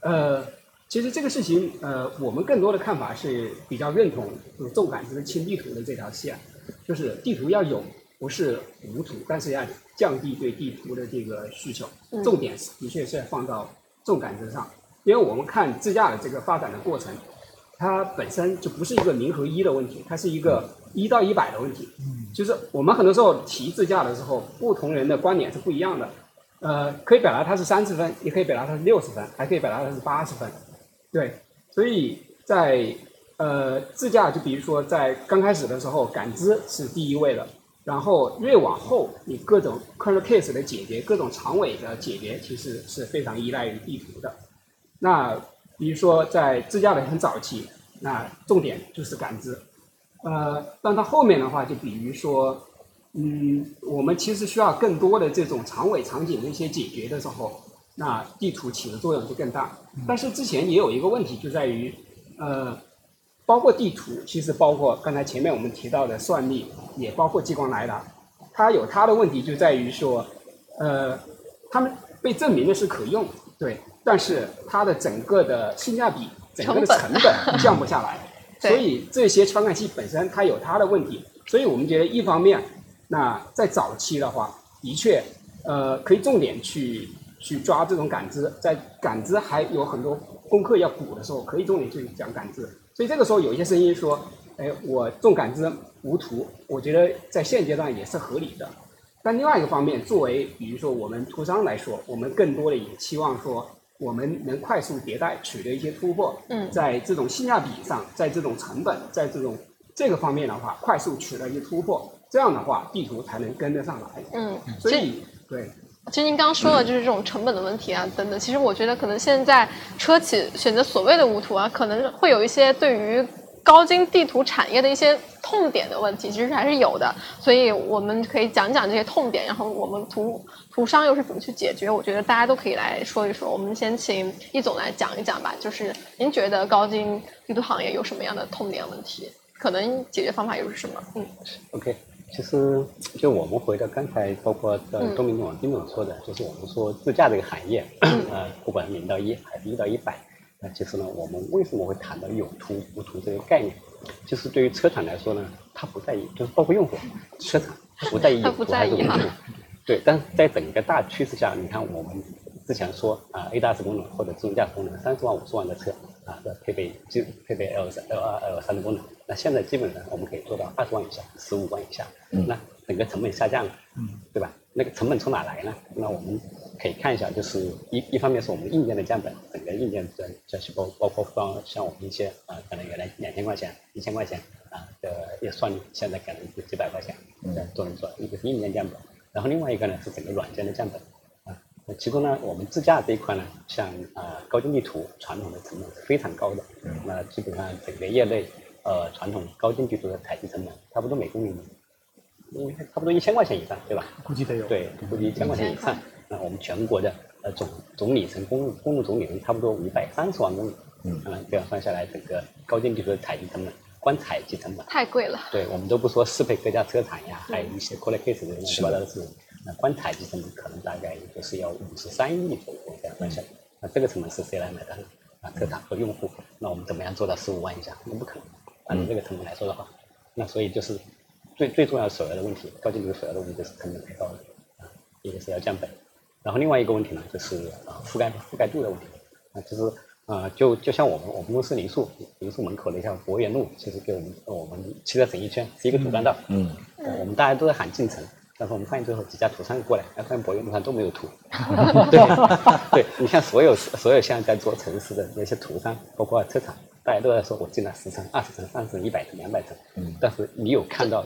Speaker 2: 呃，其实这个事情，呃，我们更多的看法是比较认同就是重感知轻地图的这条线，就是地图要有，不是无图，但是要降低对地图的这个需求，
Speaker 1: 嗯。
Speaker 2: 重点是的确是要放到重感知上，因为我们看自驾的这个发展的过程，它本身就不是一个零和一的问题，它是一个一到一百的问题。就是我们很多时候提自驾的时候，不同人的观点是不一样的。呃，可以表达它是三十分，也可以表达它是六十分，还可以表达它是八十分。对，所以在呃自驾，就比如说在刚开始的时候，感知是第一位的，然后越往后，你各种 corner case 的解决，各种长尾的解决，其实是非常依赖于地图的。那比如说在自驾的很早期，那重点就是感知。呃，但到后面的话，就比如说，嗯，我们其实需要更多的这种长尾场景的一些解决的时候，那地图起的作用就更大。但是之前也有一个问题，就在于，呃，包括地图，其实包括刚才前面我们提到的算力，也包括激光雷达，它有它的问题就在于说，呃，他们被证明的是可用，对，但是它的整个的性价比、整个的成
Speaker 1: 本
Speaker 2: 降不下来。所以这些传感器本身它有它的问题，所以我们觉得一方面，那在早期的话，的确，呃，可以重点去去抓这种感知，在感知还有很多功课要补的时候，可以重点去讲感知。所以这个时候有一些声音说，哎，我重感知无图，我觉得在现阶段也是合理的。但另外一个方面，作为比如说我们图商来说，我们更多的也期望说，我们能快速迭代，取得一些突破。
Speaker 1: 嗯
Speaker 2: 在这种性价比上，在这种成本，在这种这个方面的话，快速取得一些突破，这样的话地图才能跟得上来。
Speaker 1: 嗯，
Speaker 2: 所以对，
Speaker 1: 其实您刚刚说的就是这种成本的问题啊，等等。其实我觉得可能现在车企选择所谓的无图啊，可能会有一些对于高精地图产业的一些痛点的问题，其实还是有的。所以我们可以讲讲这些痛点，然后我们图图商又是怎么去解决？我觉得大家都可以来说一说。我们先请易总来讲一讲吧，就是您觉得高精地图行业有什么样的痛点问题？可能解决方法又是什么？嗯
Speaker 4: ，OK。其实，就我们回到刚才，包括呃，东明总、丁总说的，就是我们说自驾这个行业，呃，不管是零到一还是一到一百，那其实呢，我们为什么会谈到有图无图这个概念？就是对于车厂来说呢，它不在意，就是包括用户，车厂不在意有图还是无图，对。但是在整个大趋势下，你看我们之前说啊，A 大 S 功能或者自动驾驶功能，三十万、五十万的车啊，要配备基配备 L 三、L 二、L 三的功能。那现在基本上我们可以做到二十万以下，十五万以下，那整个成本下降了，对吧？那个成本从哪来呢？那我们可以看一下，就是一一方面是我们硬件的降本，整个硬件的这些包包括方像我们一些啊，可能原来两千块钱、一千块钱啊的也算，现在可能就几百块钱，嗯都能做。一个是硬件降本，然后另外一个呢是整个软件的降本啊。那其中呢，我们自驾这一块呢，像啊高精地图传统的成本是非常高的，嗯那基本上整个业内。呃，传统高精地图的采集成本差不多每公里，因为差不多一千块钱以上，对吧？
Speaker 6: 估计得有。
Speaker 4: 对，估计一千块钱以上。那我们全国的呃总总里程公路公路总里程差不多五百三十万公里。嗯。这样算下来，整个高精地图的采集成本，光采集成本
Speaker 1: 太贵了。
Speaker 4: 对，我们都不说适配各家车厂呀，还有一些 c o l l case 的乱七八糟的事情。那光采集成本可能大概也就是要五十三亿左右这样算下来。那这个成本是谁来买单？啊，车厂和用户。那我们怎么样做到十五万以下？那不可能。按照这个成本来说的话，那所以就是最最重要首要的问题，高精地图首要的问题就是成本太高了啊，一个是要降本，然后另外一个问题呢就是啊覆盖覆盖度的问题啊，其实啊就就像我们我们公司零售零售门口的像博园路，其实给我们我们汽车整一圈是一个主干道，嗯，我们大家都在喊进城，但是我们发现最后几家土商过来，发现博园路上都没有土，对对，你像所有所有现在在做城市的那些土商，包括车厂。大家都在说，我进了十层、二十层、三十层、一百层、两百层。嗯。但是你有看到，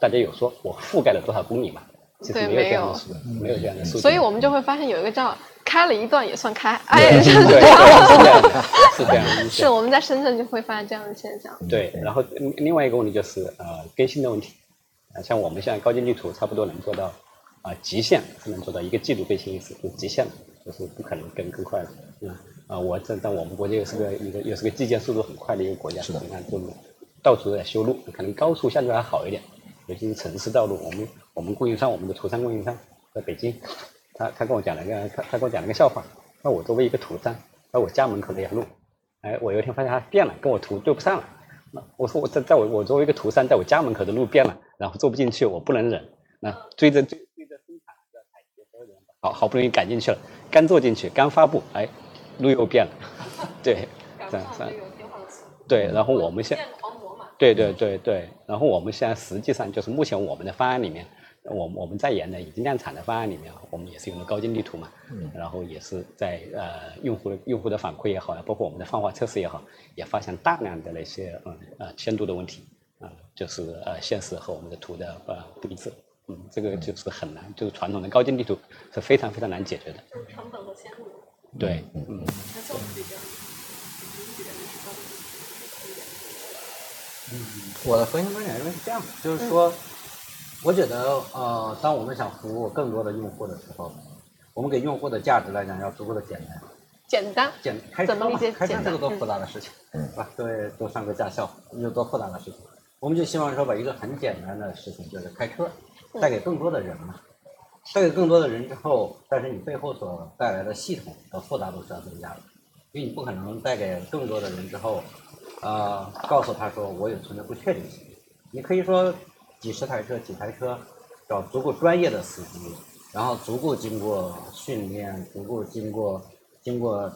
Speaker 4: 大家有说我覆盖了多少公里吗？其实没有这样的数，没有这样的数。
Speaker 1: 所以我们就会发现有一个叫开了一段也算开，
Speaker 4: 哎，是这样的，是这样的。
Speaker 1: 是 我们在深圳就会发现这样的现象。
Speaker 4: 对，然后另外一个问题就是呃更新的问题，啊，像我们现在高精地图差不多能做到啊极限是能做到一个季度更新一次，就极限了，就是不可能更更快了，嗯。啊，我在在我们国家又是个一个又是个基建速度很快的一个国家，你看，就到处都在修路，可能高速相对还好一点，尤其是城市道路。我们我们供应商，我们的图商供应商在北京，他他跟我讲了个他他跟我讲了个笑话，那我作为一个图商，那我家门口这条路，哎，我有一天发现它变了，跟我图对不上了。那我说我在在我我作为一个图商，在我家门口的路变了，然后做不进去，我不能忍，那追着追追着生产的采集所有人，好好不容易赶进去了，刚做进去，刚发布，哎。路又变了，对，这样这样，对，然后我们现，对对对对，然后我们现在实际上就是目前我们的方案里面，我我们在研的已经量产的方案里面，我们也是用的高精地图嘛，嗯，然后也是在呃用户的用户的反馈也好呀，包括我们的泛化测试也好，也发现大量的那些嗯呃线度的问题，啊，就是呃现实和我们的图的呃不一致，嗯，这个就是很难，就是传统的高精地图是非常非常难解决的，
Speaker 1: 就是成本和线度。
Speaker 4: 对，嗯。嗯，
Speaker 5: 我的核心观点认为是这样的，就是说，我觉得，呃，当我们想服务更多的用户的时候，我们给用户的价值来讲要足够的简单。
Speaker 1: 简单。
Speaker 5: 简开车嘛，开车是个多复杂的事情，嗯，是吧？各位都上过驾校，有多复杂的事情？我们就希望说把一个很简单的事情，就是开车，带给更多的人嘛。带给更多的人之后，但是你背后所带来的系统的复杂度是要增加的，因为你不可能带给更多的人之后，呃，告诉他说我有存在不确定性。你可以说几十台车、几台车，找足够专业的司机，然后足够经过训练、足够经过经过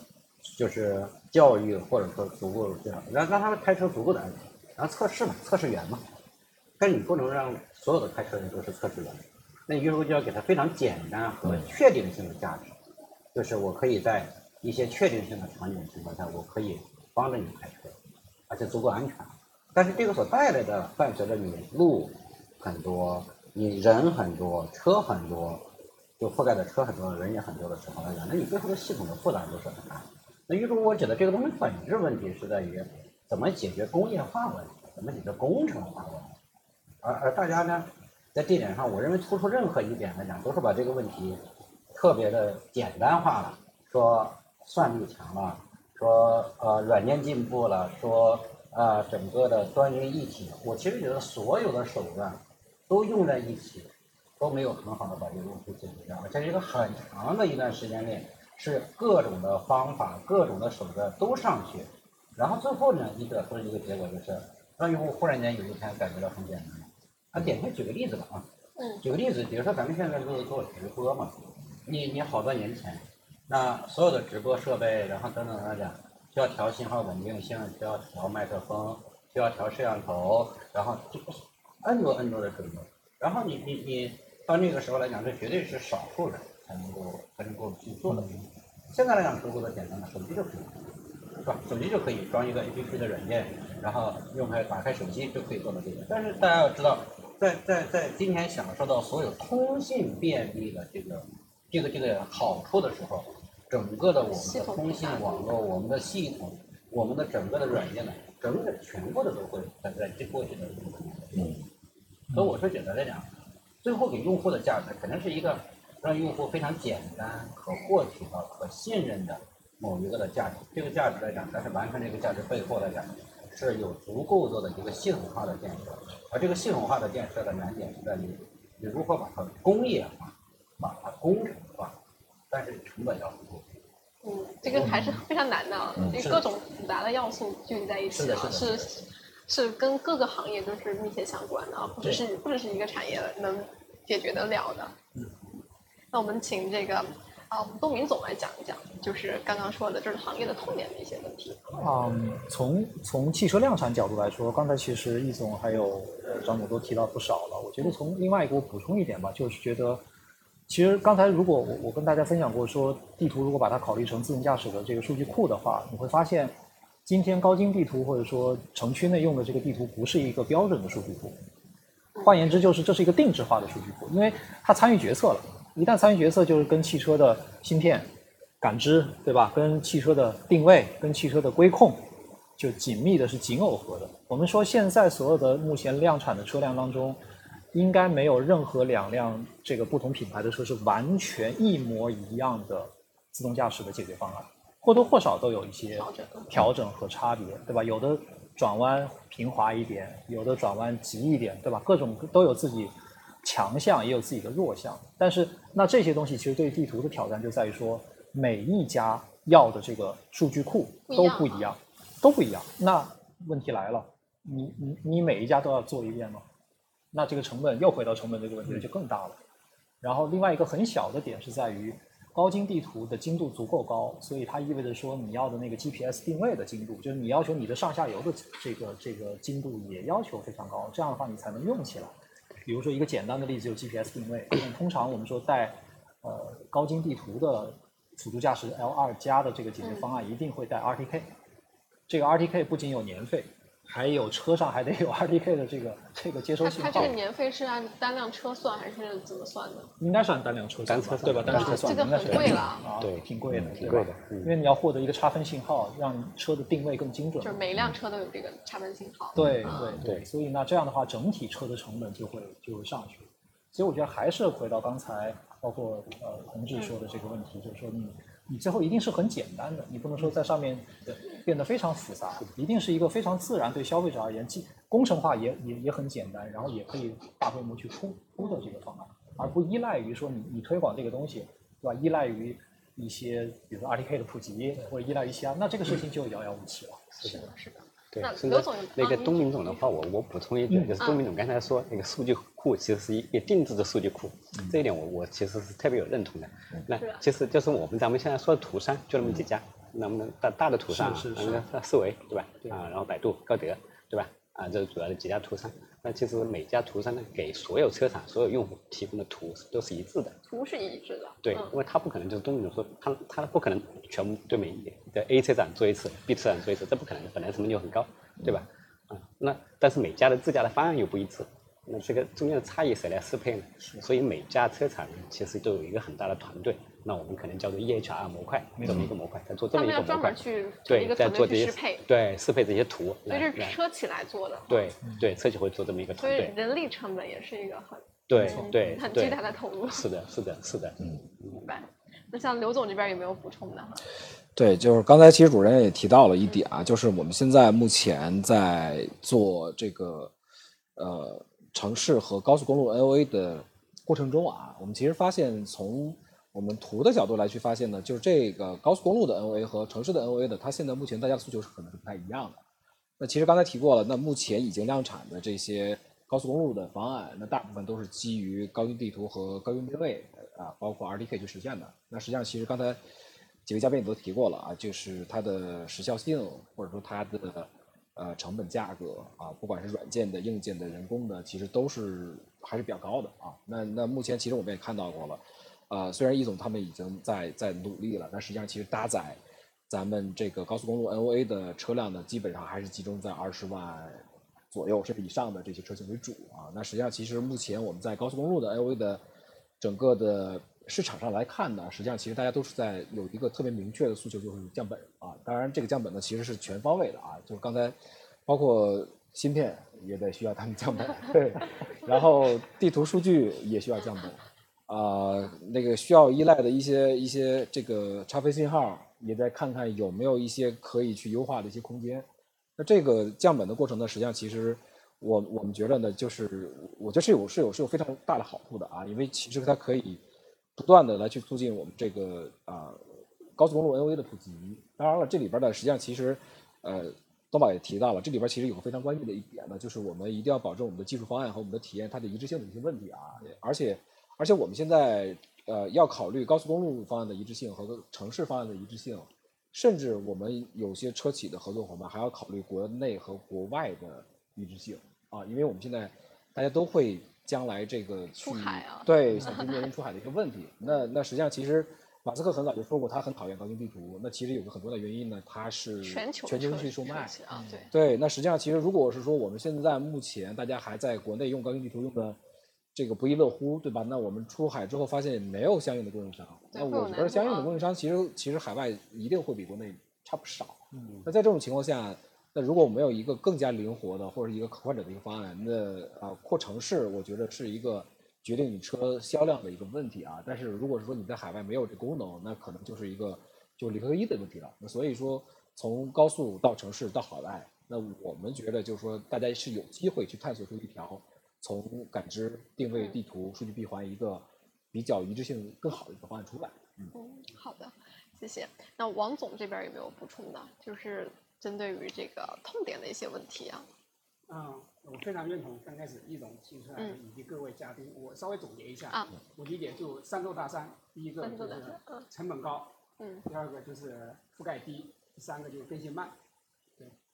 Speaker 5: 就是教育，或者说足够这样，让让他们开车足够的安全，然后测试嘛，测试员嘛。但你不能让所有的开车人都是测试员。那于是就要给他非常简单和确定性的价值，就是我可以在一些确定性的场景情况下，我可以帮着你开车，而且足够安全。但是这个所带来的伴随着你路很多，你人很多，车很多，就覆盖的车很多，人也很多的时候来讲，那你背后的系统的负担都是很大。那于是我觉得这个东西本质问题是在于怎么解决工业化问题，怎么解决工程化问题。而而大家呢，在这点上，我认为突出任何一点来讲，都是把这个问题特别的简单化了，说算力强了，说呃软件进步了，说啊、整个的端云一体。我其实觉得所有的手段都用在一起，都没有很好的把这个问题解决掉，而且一个很长的一段时间内，是各种的方法、各种的手段都上去，然后最后呢，你得出的一个结果就是，让用户忽然间有一天感觉到很简单。啊，典型举个例子吧啊，举个例子，比如说咱们现在都是做直播嘛，你你好多年前，那所有的直播设备，然后等等等等，需要调信号稳定性，需要调麦克风，需要调摄像头，然后这 N 多 N 多的准备，然后你你你到那个时候来讲，这绝对是少数人才能够才能够去做的。现在来讲，足够的简单了，手机就可以，是吧？手机就可以装一个 APP 的软件，然后用开打开手机就可以做到这个。但是大家要知道，在在在今天享受到所有通信便利的这个这个这个好处的时候，整个的我们的通信网络、我们的系统、我们的整个的软件呢，整个全部的都会在在这过去的嗯，所以我是觉得来讲，最后给用户的价值肯定是一个让用户非常简单、可获取到、可信任的某一个的价值。这个价值来讲，但是完成这个价值背后来讲，是有足够多的一个系统化的建设。而这个系统化的建设的难点是在于，你如何把它工业化，把它工程化，但是成本要足够。
Speaker 1: 嗯，这个还是非常难的啊，因为各种复杂的要素聚集在一起啊，
Speaker 5: 是
Speaker 1: 是是跟各个行业都是密切相关的啊，不只是不只是一个产业能解决得了的。
Speaker 5: 嗯
Speaker 1: 那我们请这个啊我们东明总来讲一讲，就是刚刚说的就是行业的痛点的一些问题。
Speaker 6: 嗯，从从汽车量产角度来说，刚才其实易总还有呃张总都提到不少了。我觉得从另外一个我补充一点吧，就是觉得，其实刚才如果我我跟大家分享过说，地图如果把它考虑成自动驾驶的这个数据库的话，你会发现，今天高精地图或者说城区内用的这个地图不是一个标准的数据库，换言之就是这是一个定制化的数据库，因为它参与决策了。一旦参与决策，就是跟汽车的芯片感知，对吧？跟汽车的定位、跟汽车的规控，就紧密的是紧耦合的。我们说现在所有的目前量产的车辆当中，应该没有任何两辆这个不同品牌的车是完全一模一样的自动驾驶的解决方案，或多或少都有一些
Speaker 1: 调整
Speaker 6: 和差别，对吧？有的转弯平滑一点，有的转弯急一点，对吧？各种都有自己强项，也有自己的弱项。但是那这些东西其实对地图的挑战就在于说，每一家要的这个数据库都不一样，都不一样。那问题来了，你你你每一家都要做一遍吗？那这个成本又回到成本这个问题，就更大了。然后另外一个很小的点是在于，高精地图的精度足够高，所以它意味着说你要的那个 GPS 定位的精度，就是你要求你的上下游的这个这个精度也要求非常高，这样的话你才能用起来。比如说一个简单的例子，就 GPS 定位。通常我们说带呃高精地图的辅助驾驶 L2 加的这个解决方案，一定会带 RTK。这个 RTK 不仅有年费，还有车上还得有 RDK 的这个这个接收信号
Speaker 1: 它它这。个年费是按单辆车算还是怎么算的？
Speaker 6: 应该是按单辆车算
Speaker 4: 单车算
Speaker 6: 对吧？单车算
Speaker 1: 这个
Speaker 6: 应该是
Speaker 1: 很贵了
Speaker 6: 啊，
Speaker 4: 对
Speaker 6: 挺贵的，
Speaker 4: 挺贵的嗯
Speaker 6: 因为你要获得一个差分信号，让车的定位更精准。
Speaker 1: 就是每一辆车都有这个差分信号。
Speaker 6: 对
Speaker 1: 啊
Speaker 6: 对对，所以那这样的话，整体车的成本就会就会上去。所以我觉得还是回到刚才包括呃同志说的这个问题，就是说你你最后一定是很简单的，你不能说在上面变得非常复杂，一定是一个非常自然对消费者而言，既工程化也也也很简单，然后也可以大规模去出出的这个方案，而不依赖于说你你推广这个东西，对吧？依赖于一些比如说 RTK 的普及，或者依赖于其他，那这个事情就遥遥无期了。
Speaker 1: 是的，是的。
Speaker 4: 对
Speaker 1: 那，
Speaker 4: 现在
Speaker 1: 刘总啊
Speaker 4: 那个东明总的话，我我补充一点，就是东明总刚才说那个数据库其实是一个定制的数据库，这一点我我其实是特别有认同的。那其实就是我们咱们现在说的图商就那么几家，能不能大大的图商啊，
Speaker 6: 是是是
Speaker 4: 那个思维对吧？啊，然后百度、高德对吧？啊，这是主要的几家图商。那其实每家图商呢，给所有车厂、所有用户提供的图都是一致的。
Speaker 1: 图是一致的。
Speaker 4: 对，
Speaker 1: 嗯
Speaker 4: 因为他不可能就是东明总说，他他不可能全部对每一的 A 车展做一次，B 车展做一次，这不可能，本来成本就很高，对吧？啊，那但是每家的自家的方案又不一致，那这个中间的差异谁来适配呢？所以每家车厂呢，其实都有一个很大的团队，那我们可能叫做 EHR 模块这么一个模块，在做这么一个模块
Speaker 1: 他们要专门，去一
Speaker 4: 对，
Speaker 1: 个
Speaker 4: 在做这些
Speaker 1: 团队去适配，
Speaker 4: 对适配这些图
Speaker 1: 所以是车企来做的，
Speaker 4: 对对，车企会做这么一个
Speaker 1: 所
Speaker 4: 团队，
Speaker 1: 以人力成本也是一个很
Speaker 4: 对对
Speaker 1: 很巨大的投入。
Speaker 4: 是的，是的，是的，嗯。
Speaker 1: 明白。那像刘总这边有没有补充的哈？
Speaker 3: 对，就是刚才其实主任也提到了一点啊，就是我们现在目前在做这个呃城市和高速公路 NOA 的过程中啊，我们其实发现从我们图的角度来去发现呢，就是这个高速公路的 NOA 和城市的 NOA 的，它现在目前大家的诉求是可能是不太一样的。那其实刚才提过了，那目前已经量产的这些高速公路的方案，那大部分都是基于高精地图和高精定位啊，包括 RDK 去实现的。那实际上，其实刚才几位嘉宾也都提过了啊，就是它的时效性，或者说它的呃成本价格啊，不管是软件的、硬件的、人工的，其实都是还是比较高的啊。那那目前其实我们也看到过了，呃，虽然易总他们已经在在努力了，但实际上其实搭载咱们这个高速公路 NOA 的车辆呢，基本上还是集中在二十万左右甚至以上的这些车型为主啊。那实际上其实目前我们在高速公路的 NOA 的整个的市场上来看呢，实际上其实大家都是在有一个特别明确的诉求，就是降本啊。当然这个降本呢其实是全方位的啊，就是刚才包括芯片也得需要他们降本，对，然后地图数据也需要降本。啊、那个需要依赖的一些一些这个差飞信号，也再看看有没有一些可以去优化的一些空间。那这个降本的过程呢，实际上其实我我们觉得呢，就是我觉得是有是有是有非常大的好处的啊，因为其实它可以不断的来去促进我们这个啊、高速公路 NOA 的普及。当然了，这里边呢，实际上其实呃。东宝也提到了，这里边其实有个非常关键的一点呢，就是我们一定要保证我们的技术方案和我们的体验它的一致性的一些问题啊，而且而且我们现在呃要考虑高速公路方案的一致性和城市方案的一致性，甚至我们有些车企的合作伙伴还要考虑国内和国外的一致性啊，因为我们现在大家都会将来这个去
Speaker 1: 出海啊
Speaker 3: 对想去面临出海的一个问题。那那实际上其实马斯克很早就说过，他很讨厌高精地图。那其实有个很多的原因呢，它是
Speaker 1: 全球
Speaker 3: 全球
Speaker 1: 车
Speaker 3: 去售卖
Speaker 1: 啊，对，
Speaker 3: 对，那实际上其实如果是说我们现在目前大家还在国内用高精地图用的这个不亦乐乎，对吧？那我们出海之后发现没有相应的供应商，那我觉得相应的
Speaker 1: 啊
Speaker 3: 供应商其实其实海外一定会比国内差不少。那在这种情况下，那如果我们有一个更加灵活的或者一个可换者的一个方案，那啊扩城市，我觉得是一个决定你车销量的一个问题啊。但是如果是说你在海外没有这功能，那可能就是一个就零和一的问题了。那所以说，从高速到城市到海外，那我们觉得就是说大家是有机会去探索出一条从感知、定位、地图、数据闭环一个比较一致性更好的一个方案出来。
Speaker 1: 嗯，好的，谢谢。那王总这边有没有补充的？就是针对于这个痛点的一些问题啊。
Speaker 2: 嗯、我非常认同刚开始易总提出来的，
Speaker 1: 嗯
Speaker 2: 以及各位嘉宾，我稍微总结一下。
Speaker 1: 啊
Speaker 2: 我理解就三座大山，第一个就是成本高，
Speaker 1: 嗯，
Speaker 2: 第二个就是覆盖低，第三个就是更新慢。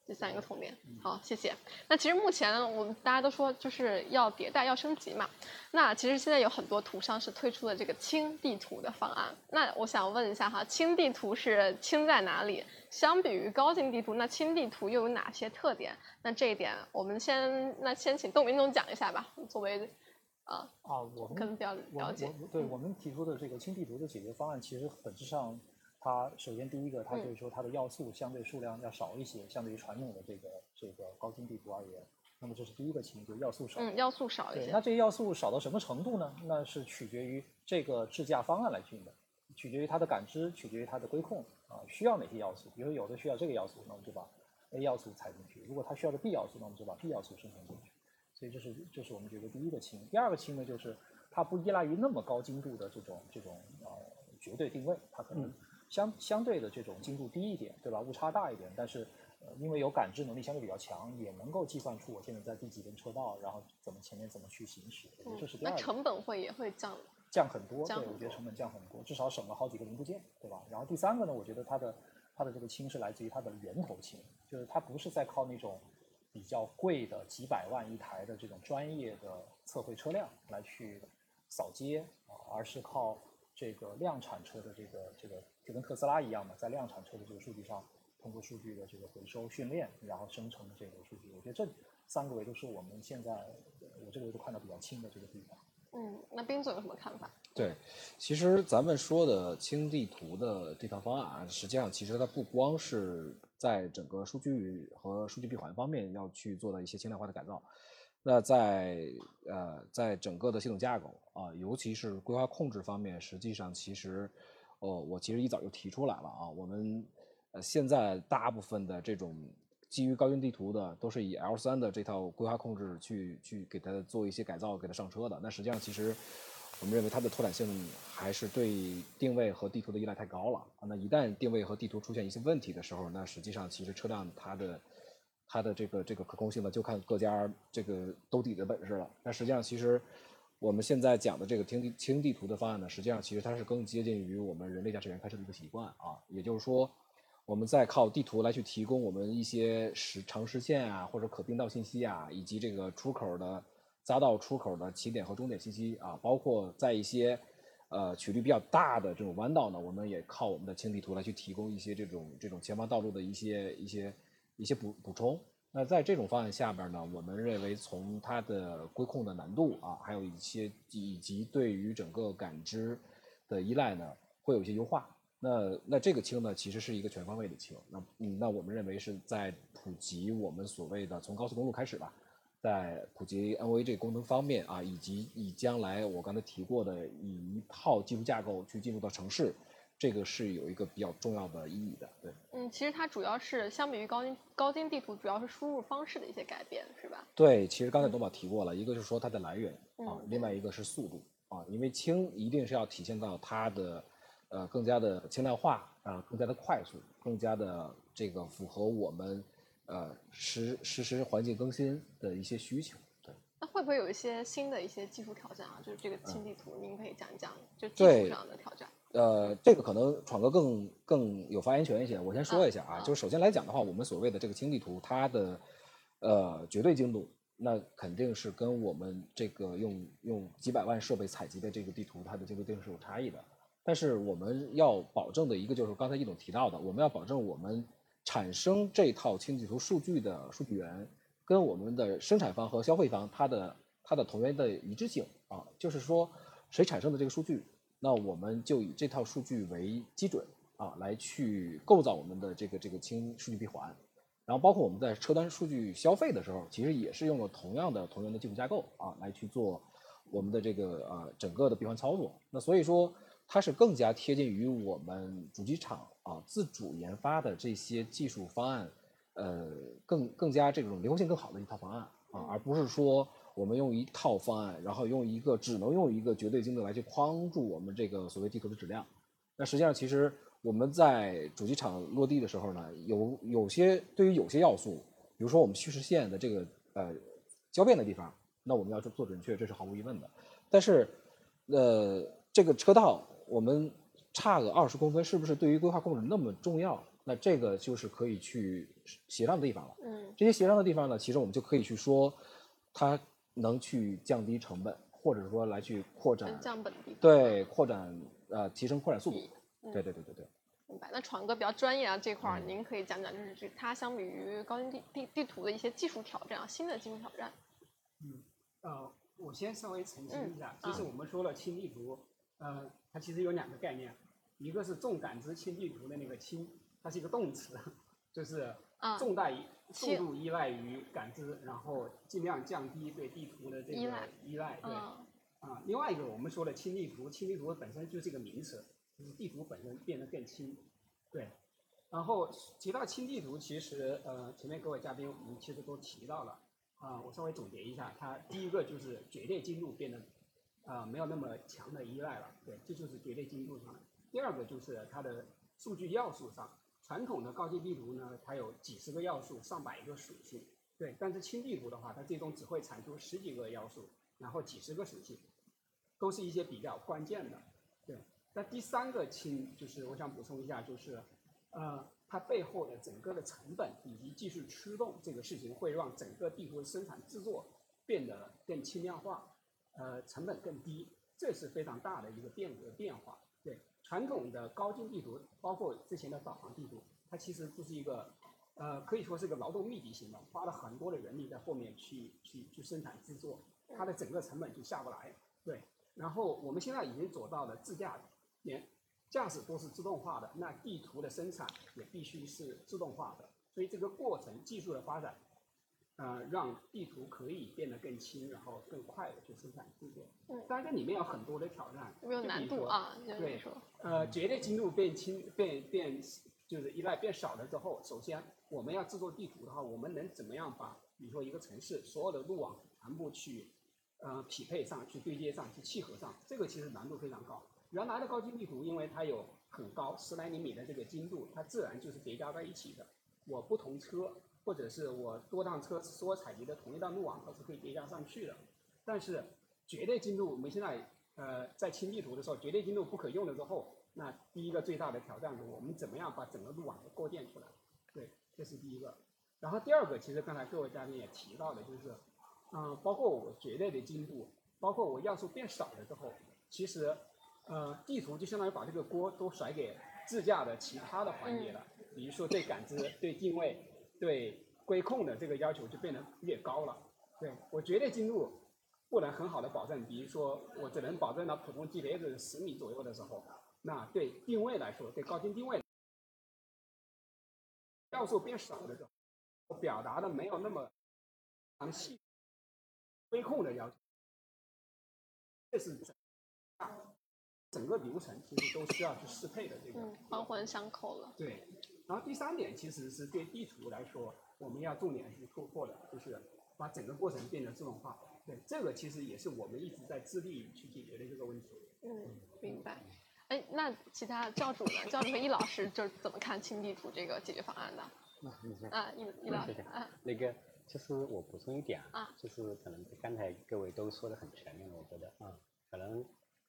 Speaker 1: 第三个痛点。好，谢谢。那其实目前我们大家都说就是要迭代、要升级嘛。那其实现在有很多图商是推出了这个轻地图的方案。那我想问一下哈，轻地图是轻在哪里？相比于高精地图，那轻地图又有哪些特点？那这一点我们先那先请窦明总讲一下吧，作为啊
Speaker 6: 啊，我们
Speaker 1: 可能比较了解。
Speaker 6: 我对我们提出的这个轻地图的解决方案，其实本质上，它首先第一个，它
Speaker 1: 嗯
Speaker 6: 就是说它的要素相对数量要少一些，相对于传统的这个这个高精地图而言，那么这是第一个轻，就是要素少。
Speaker 1: 嗯，要素少一
Speaker 6: 对，
Speaker 1: 些
Speaker 6: 那。这些要素少到什么程度呢？那是取决于这个智驾方案来定的，取决于它的感知，取决于它的规控啊，需要哪些要素？比如说有的需要这个要素，那我们就把 A 要素采进去；如果它需要的 B 要素，那我们就把 B 要素生成进去。所以这是这是我们觉得第一个轻。第二个轻呢，就是它不依赖于那么高精度的这种这种呃绝对定位，它可能相相对的这种精度低一点，对吧？误差大一点，但是呃因为有感知能力相对比较强，也能够计算出我现在在第几根车道，然后怎么前面怎么去行驶。我觉得这是第
Speaker 1: 那
Speaker 6: 二那。
Speaker 1: 成本会也会降。
Speaker 6: 降很多，对，我觉得成本降很多，至少省了好几个零部件，对吧？然后第三个呢，我觉得它的它的这个轻是来自于它的源头轻，就是它不是在靠那种比较贵的几百万一台的这种专业的测绘车辆来去扫街啊，而是靠这个量产车的这个这个就跟特斯拉一样嘛，在量产车的这个数据上，通过数据的这个回收训练，然后生成的这个数据，我觉得这三个维度是我们现在我这个维度看的比较轻的这个地方。
Speaker 1: 嗯，那冰总有什么看法？
Speaker 3: 对，其实咱们说的轻地图的这套方案啊，实际上其实它不光是在整个数据和数据闭环方面要去做的一些轻量化的改造，那在呃在整个的系统架构啊，尤其是规划控制方面，实际上其实，哦，我其实一早就提出来了啊，我们呃现在大部分的这种。基于高精地图的都是以 L 三的这套规划控制去去给它做一些改造，给它上车的。那实际上其实我们认为它的拓展性还是对定位和地图的依赖太高了。那一旦定位和地图出现一些问题的时候，那实际上其实车辆它的它的这个这个可控性呢，就看各家这个兜底的本事了。那实际上其实我们现在讲的这个轻地轻地图的方案呢，实际上其实它是更接近于我们人类驾驶员开车的一个习惯啊，也就是说。我们在靠地图来去提供我们一些实长实线啊，或者可并道信息啊，以及这个出口的匝道出口的起点和终点信息啊，包括在一些呃曲率比较大的这种弯道呢，我们也靠我们的轻地图来去提供一些这种这种前方道路的一些一些一些补补充。那在这种方案下边呢，我们认为从它的规控的难度啊，还有一些以及对于整个感知的依赖呢，会有一些优化。那那这个轻呢，其实是一个全方位的轻。那嗯，那我们认为是在普及我们所谓的从高速公路开始吧，在普及 NVA 这个功能方面啊，以及以将来我刚才提过的以一套技术架构去进入到城市，这个是有一个比较重要的意义的。对，
Speaker 1: 嗯，其实它主要是相比于高精高精地图，主要是输入方式的一些改变，是吧？
Speaker 3: 对，其实刚才董宝提过了，一个就是说它的来源啊，另外一个是速度啊，因为轻一定是要体现到它的。呃，更加的轻量化啊，更加的快速，更加的这个符合我们呃实实时环境更新的一些需求。对，
Speaker 1: 那会不会有一些新的一些技术挑战啊？就是这个轻地图，您可以讲一讲，就技术上的挑战。
Speaker 3: 呃，这个可能闯哥更更有发言权一些。我先说一下啊，就是首先来讲的话，我们所谓的这个轻地图，它的呃绝对精度，那肯定是跟我们这个用用几百万设备采集的这个地图，它的精度定是有差异的。但是我们要保证的一个就是刚才易总提到的，我们要保证我们产生这套轻地图数据的数据源跟我们的生产方和消费方它的它的同源的一致性啊，就是说谁产生的这个数据，那我们就以这套数据为基准啊，来去构造我们的这个这个轻数据闭环，然后包括我们在车端数据消费的时候，其实也是用了同样的同源的技术架构啊，来去做我们的这个呃整个的闭环操作。那所以说。它是更加贴近于我们主机厂啊自主研发的这些技术方案，呃，更更加这种灵活性更好的一套方案啊，而不是说我们用一套方案，然后用一个只能用一个绝对精度来去框住我们这个所谓地图的质量。那实际上，其实我们在主机厂落地的时候呢，有有些对于有些要素，比如说我们虚实线的这个呃交变的地方，那我们要做做准确，这是毫无疑问的。但是，呃，这个车道。我们差个二十公分，是不是对于规划控制那么重要？那这个就是可以去协商的地方了。
Speaker 1: 嗯，
Speaker 3: 这些协商的地方呢，其实我们就可以去说，它能去降低成本，或者说来去扩展
Speaker 1: 降本
Speaker 3: 对，扩展呃提升扩展速度。对对对对对。
Speaker 1: 明白。那闯哥比较专业啊，这块儿您可以讲讲，就是这它相比于高精地地地图的一些技术挑战啊，新的技术挑战。
Speaker 2: 嗯，呃，我先稍微澄清一下，其实我们说了轻地图。呃，它其实有两个概念，一个是重感知轻地图的那个轻，它是一个动词，就是重大重度依赖于感知，然后尽量降低对地图的这个依赖，对。啊，另外一个我们说的轻地图，轻地图本身就是一个名词，就是地图本身变得更轻，对。然后提到轻地图，其实呃前面各位嘉宾我们其实都提到了，啊，我稍微总结一下，它第一个就是绝对精度变得。啊，没有那么强的依赖了，对，这就是绝对精度上的。第二个就是它的数据要素上，传统的高级地图呢，它有几十个要素，上百个属性，对。但是轻地图的话，它最终只会产出十几个要素，然后几十个属性，都是一些比较关键的，对。那第三个轻，就是我想补充一下，就是呃，它背后的整个的成本以及技术驱动这个事情，会让整个地图的生产制作变得更轻量化。呃，成本更低，这是非常大的一个变革变化。传统的高精地图，包括之前的导航地图，它其实就是一个呃，可以说是个劳动密集型的，花了很多的人力在后面去去去生产制作，它的整个成本就下不来。对，然后我们现在已经走到了自驾，连驾驶都是自动化的，那地图的生产也必须是自动化的，所以这个过程技术的发展，呃，让地图可以变得更轻，然后更快的去生产制作。
Speaker 1: 嗯
Speaker 2: 当然这里面有很多的挑战，
Speaker 1: 有没有难度啊？
Speaker 2: 对，呃，绝对精度变轻变变就是依赖变少了之后，首先我们要制作地图的话，我们能怎么样把比如说一个城市所有的路网全部去呃匹配上去对接上去契合上，这个其实难度非常高。原来的高精地图，因为它有很高十来厘米的这个精度，它自然就是叠加在一起的。我不同车或者是我多趟车所采集的同一段路网，它是可以叠加上去的。但是绝对精度，我们现在呃在清地图的时候，绝对精度不可用了之后，那第一个最大的挑战是我们怎么样把整个路网给构建出来？对，这是第一个。然后第二个，其实刚才各位嘉宾也提到的，就是，嗯、包括我绝对的精度，包括我要素变少了之后，其实，呃，地图就相当于把这个锅都甩给自驾的其他的环节了，比如说对感知、对定位、对规控的这个要求就变得越高了。对我绝对精度不能很好的保证，比如说我只能保证到普通 GPS 十米左右的时候，那对定位来说，对高精定位要素变少的时候，我表达的没有那么详细，规控的要求，这是整整个流程其实都需要去适配的这个。
Speaker 1: 嗯，环环相扣了。
Speaker 2: 对，然后第三点其实是对地图来说，我们要重点去突破的，就是把整个过程变得自动化。对，这个其实也是我们一直在致力去解决的这个问题。
Speaker 1: 嗯，明白。哎，那其他教主呢？教主和易老师就是怎么看轻地图这个解决方案的？
Speaker 4: 那你先。
Speaker 1: 啊，易易老师
Speaker 4: 谢谢
Speaker 1: 啊，
Speaker 4: 那个，其实我补充一点
Speaker 1: 啊
Speaker 4: 就是可能刚才各位都说的很全面了，我觉得啊、可能